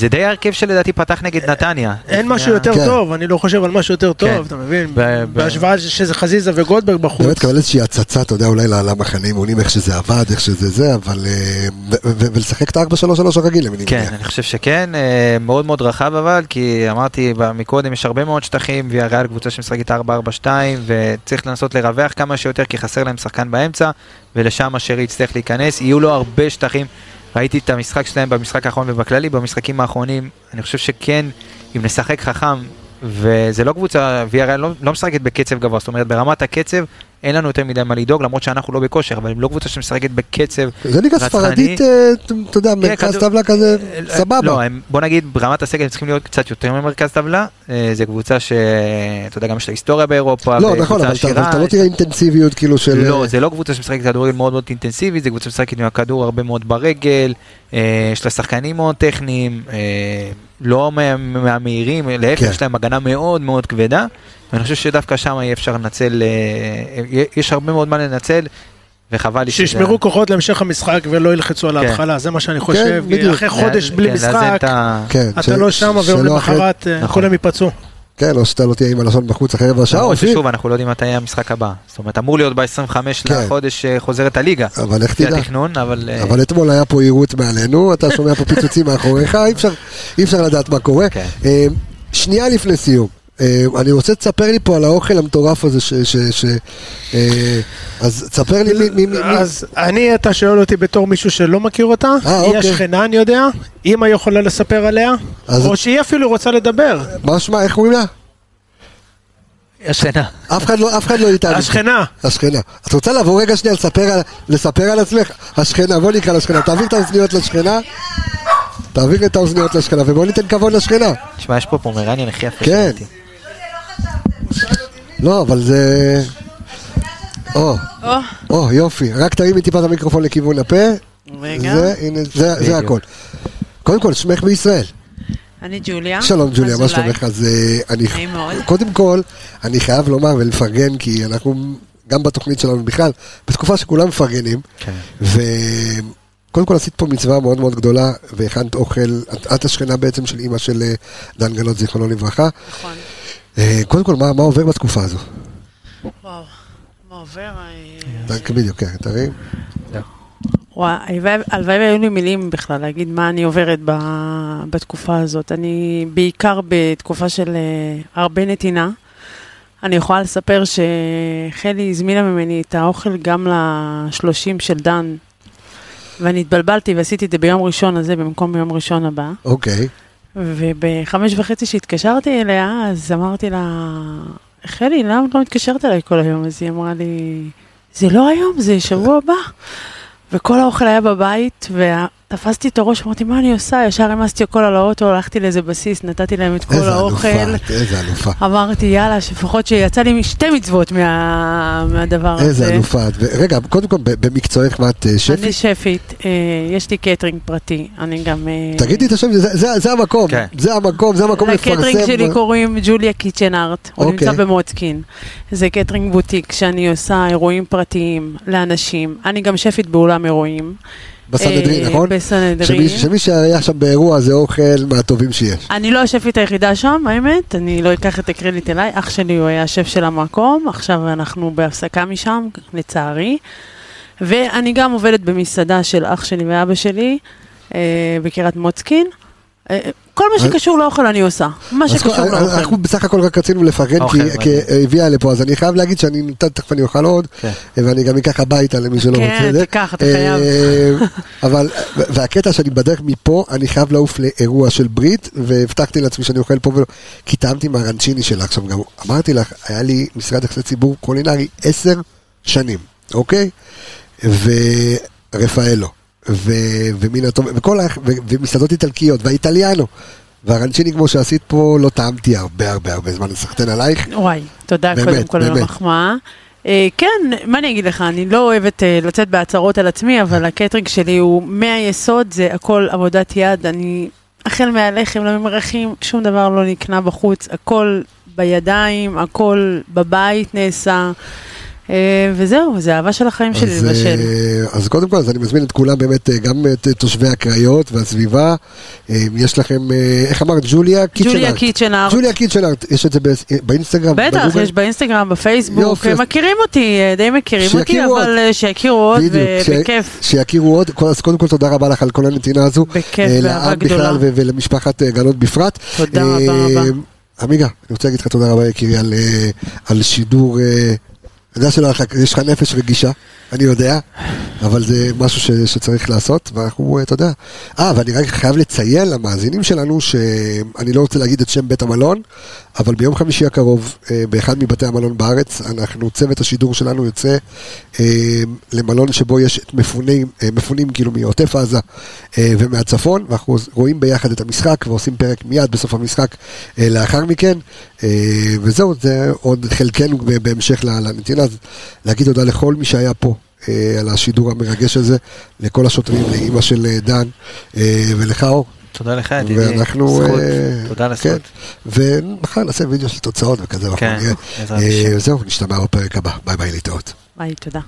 זה די הרכב שלדעתי פתח נגד נתניה. אין משהו יותר כן. טוב, אני לא חושב על משהו יותר טוב, כן. אתה מבין? בהשוואה שזה חזיזה וגולדברג בחוץ. באמת קבל איזושהי הצצה, אתה יודע, אולי למחנה אימונים, איך שזה עבד, איך שזה זה, אבל... אה, ולשחק את ה-4-3-3 הרגיל, אני כן, אני חושב שכן, אה, מאוד מאוד רחב אבל, כי אמרתי מקודם, יש הרבה מאוד שטחים, והריאל קבוצה שמשחקת 4-4-2, וצריך לנסות לרווח כמה שיותר, כי חסר להם שחקן באמצע, ולשם אשר יצטרך להיכנס, יהיו לו הרבה שטחים. ראיתי את המשחק שלהם במשחק האחרון ובכללי, במשחקים האחרונים, אני חושב שכן, אם נשחק חכם, וזה לא קבוצה, VRL לא, לא משחקת בקצב גבוה, זאת אומרת ברמת הקצב אין לנו יותר מדי מה לדאוג, למרות שאנחנו לא בכושר, אבל הם לא קבוצה שמשחקת בקצב רצחני. זה ליגה ספרדית, אה, אתה יודע, מרכז טבלה כזה, אה, סבבה. לא, בוא נגיד, ברמת הסגל הם צריכים להיות קצת יותר ממרכז טבלה. אה, זו קבוצה שאתה יודע, גם יש לה היסטוריה באירופה. לא, נכון, אבל אתה לא תראה אינטנסיביות כאילו של... לא, זה לא קבוצה שמשחקת כדורגל מאוד מאוד אינטנסיבי, זה קבוצה שמשחקת עם הכדור הרבה מאוד ברגל, יש לה שחקנים מאוד טכניים, לא מהמהירים, להפך, כן. יש להם הגנה מאוד מאוד כבדה. ואני חושב שדווקא שם יהיה אפשר לנצל, אה, יש הרבה מאוד מה לנצל. וחבל לי שזה... שישמרו כוחות להמשך המשחק ולא ילחצו על כן. ההתחלה, זה מה שאני חושב. כן, אחרי חודש בלי כן, משחק, אתה לא שם ולמחרת אה, נכון. כולם ייפצעו. כן, או שאתה לא תהיה עם הלשון בחוץ אחרי רבע שעה. שוב, אנחנו לא יודעים מתי יהיה המשחק הבא. זאת אומרת, אמור להיות ב-25 לחודש אה, חוזרת הליגה. אבל איך תדע? אבל... אבל אתמול היה פה יירוט מעלינו, אתה שומע פה פיצוצים מאחוריך, אי אפשר לדעת מה קורה. שנייה לפני סיום. אה, אני רוצה תספר לי פה על האוכל המטורף הזה, ש... ש, ש אה, אז תספר לי מי... מי, אז אני, אתה שואל אותי בתור מישהו שלא מכיר אותה, אה, היא אוקיי. השכנה, אני יודע, אמא יכולה לספר עליה, או שהיא אפילו רוצה לדבר. מה שמה, איך קוראים לה? השכנה. אף אחד לא, אף אחד לא איתנו. השכנה. השכנה. את רוצה לבוא רגע שנייה לספר על, לספר על עצמך? השכנה, בוא נקרא לשכנה. תעביר את האוזניות לשכנה. תעביר את האוזניות לשכנה ובוא ניתן כבוד לשכנה. תשמע, יש פה פומרניאן הכי יפה כן. לא, אבל זה... או, או, יופי. רק תרימי טיפה את המיקרופון לכיוון הפה. רגע. זה, הנה, זה, זה הכל. קודם כל, שמך בישראל. אני ג'וליה. שלום ג'וליה, מה שלומך? אז אה, אני... קודם כל, אני חייב לומר ולפרגן, כי אנחנו, גם בתוכנית שלנו בכלל, בתקופה שכולם מפרגנים. כן. וקודם כל עשית פה מצווה מאוד מאוד גדולה, והכנת אוכל, את השכנה בעצם של אימא של אה, דן גלות, זיכרונו לברכה. נכון. אה, קודם כל, מה, עובר בתקופה הזו? וואו, מה עובר? אה, בדיוק, כן, תרים. וואי, הלוואי והיו לי מילים בכלל להגיד מה אני עוברת ב, בתקופה הזאת. אני בעיקר בתקופה של הרבה נתינה. אני יכולה לספר שחלי הזמינה ממני את האוכל גם לשלושים של דן, ואני התבלבלתי ועשיתי את זה ביום ראשון הזה במקום ביום ראשון הבא. אוקיי. Okay. ובחמש וחצי שהתקשרתי אליה, אז אמרתי לה, חלי, למה את לא מתקשרת אליי כל היום? אז היא אמרה לי, זה לא היום, זה שבוע הבא. וכל האוכל היה בבית, תפסתי את הראש, אמרתי, מה אני עושה? ישר העמסתי הכל על האוטו, הלכתי לאיזה בסיס, נתתי להם את כל איזה האוכל. איזה אלופה, איזה אלופה. אמרתי, יאללה, לפחות שיצא לי שתי מצוות מה, מהדבר איזה הזה. איזה אלופה. רגע, קודם כל, במקצועך, מה את אה, שפית? אני שפית, אה, יש לי קטרינג פרטי, אני גם... אה, תגידי את השם, זה, זה, זה המקום, כן. זה המקום, זה המקום לפרסם. לקטרינג שלי קוראים Julia Kitchen Art, הוא נמצא אוקיי. במוצקין. זה קטרינג בוטיק שאני עושה אירועים פרטיים לאנשים. אני גם שפית באולם אירועים. בסנהדרין, נכון? בסנהדרין. שמי שהיה שם באירוע זה אוכל מהטובים שיש. אני לא השפית היחידה שם, האמת, אני לא אקח את הקרדיט אליי, אח שלי הוא היה השף של המקום, עכשיו אנחנו בהפסקה משם, לצערי. ואני גם עובדת במסעדה של אח שלי ואבא שלי, אה, בקריית מוצקין. אה, כל מה שקשור לאוכל אני עושה, מה שקשור לאוכל. אנחנו בסך הכל רק רצינו לפרגן, כי הביאה לפה, אז אני חייב להגיד שאני, תכף אני אוכל עוד, כן. ואני גם אקח הביתה למי שלא רוצה את זה. כן, תיקח, אתה חייב. אה, אבל, והקטע שאני בדרך מפה, אני חייב לעוף לאירוע של ברית, והבטחתי לעצמי שאני אוכל פה, כי טעמתי מהרנצ'יני שלה. עכשיו גם אמרתי לך, היה לי משרד יחסי ציבור קולינרי עשר שנים, אוקיי? ורפאלו. ומן הטוב, וכל ה... ומסעדות איטלקיות, והאיטליאנו. והרנצ'יני כמו שעשית פה, לא טעמתי הרבה הרבה הרבה זמן לסחטן עלייך. וואי, תודה באמת, קודם כל על המחמאה. Uh, כן, מה אני אגיד לך, אני לא אוהבת uh, לצאת בהצהרות על עצמי, אבל הקטרינג שלי הוא מהיסוד, זה הכל עבודת יד, אני, החל מהלחם לממרחים, שום דבר לא נקנה בחוץ, הכל בידיים, הכל בבית נעשה. אה, וזהו, זה אהבה של החיים שלי לבשל. אז קודם כל, אז אני מזמין את כולם באמת, גם את תושבי הקריות והסביבה. יש לכם, איך אמרת, ג'וליה קיצ'נארט. ג'וליה קיצ'נארט. ג'וליה קיצ'נארט, יש את זה באינסטגרם? בטח, יש באינסטגרם, בפייסבוק, הם מכירים אותי, די מכירים אותי, אבל שיכירו עוד, ובכיף. שיכירו עוד, אז קודם כל תודה רבה לך על כל הנתינה הזו. בכיף, באהבה גדולה. ולמשפחת גנות בפרט. תודה רבה רבה. עמיגה, אני רוצה להגיד לך תודה רבה יקירי על, על שידור אני יודע שיש לך נפש רגישה, אני יודע, אבל זה משהו ש, שצריך לעשות, ואנחנו, אתה יודע. אה, ואני רק חייב לציין למאזינים שלנו, שאני לא רוצה להגיד את שם בית המלון, אבל ביום חמישי הקרוב, אה, באחד מבתי המלון בארץ, אנחנו, צוות השידור שלנו יוצא אה, למלון שבו יש את מפונים, אה, מפונים כאילו מעוטף עזה ומהצפון, ואנחנו רואים ביחד את המשחק ועושים פרק מיד בסוף המשחק לאחר מכן, וזהו, זה עוד חלקנו בהמשך לנתינה, אז להגיד תודה לכל מי שהיה פה. על השידור המרגש הזה, לכל השוטרים, לאימא של דן ולך אור, תודה לך, ידידי. ואנחנו... אה, תודה על הזכות. ומחר נעשה וידאו של תוצאות וכזה. כן, בעזרת השם. זהו, נשתמע בפרק הבא. ביי ביי להתראות. ביי, תודה.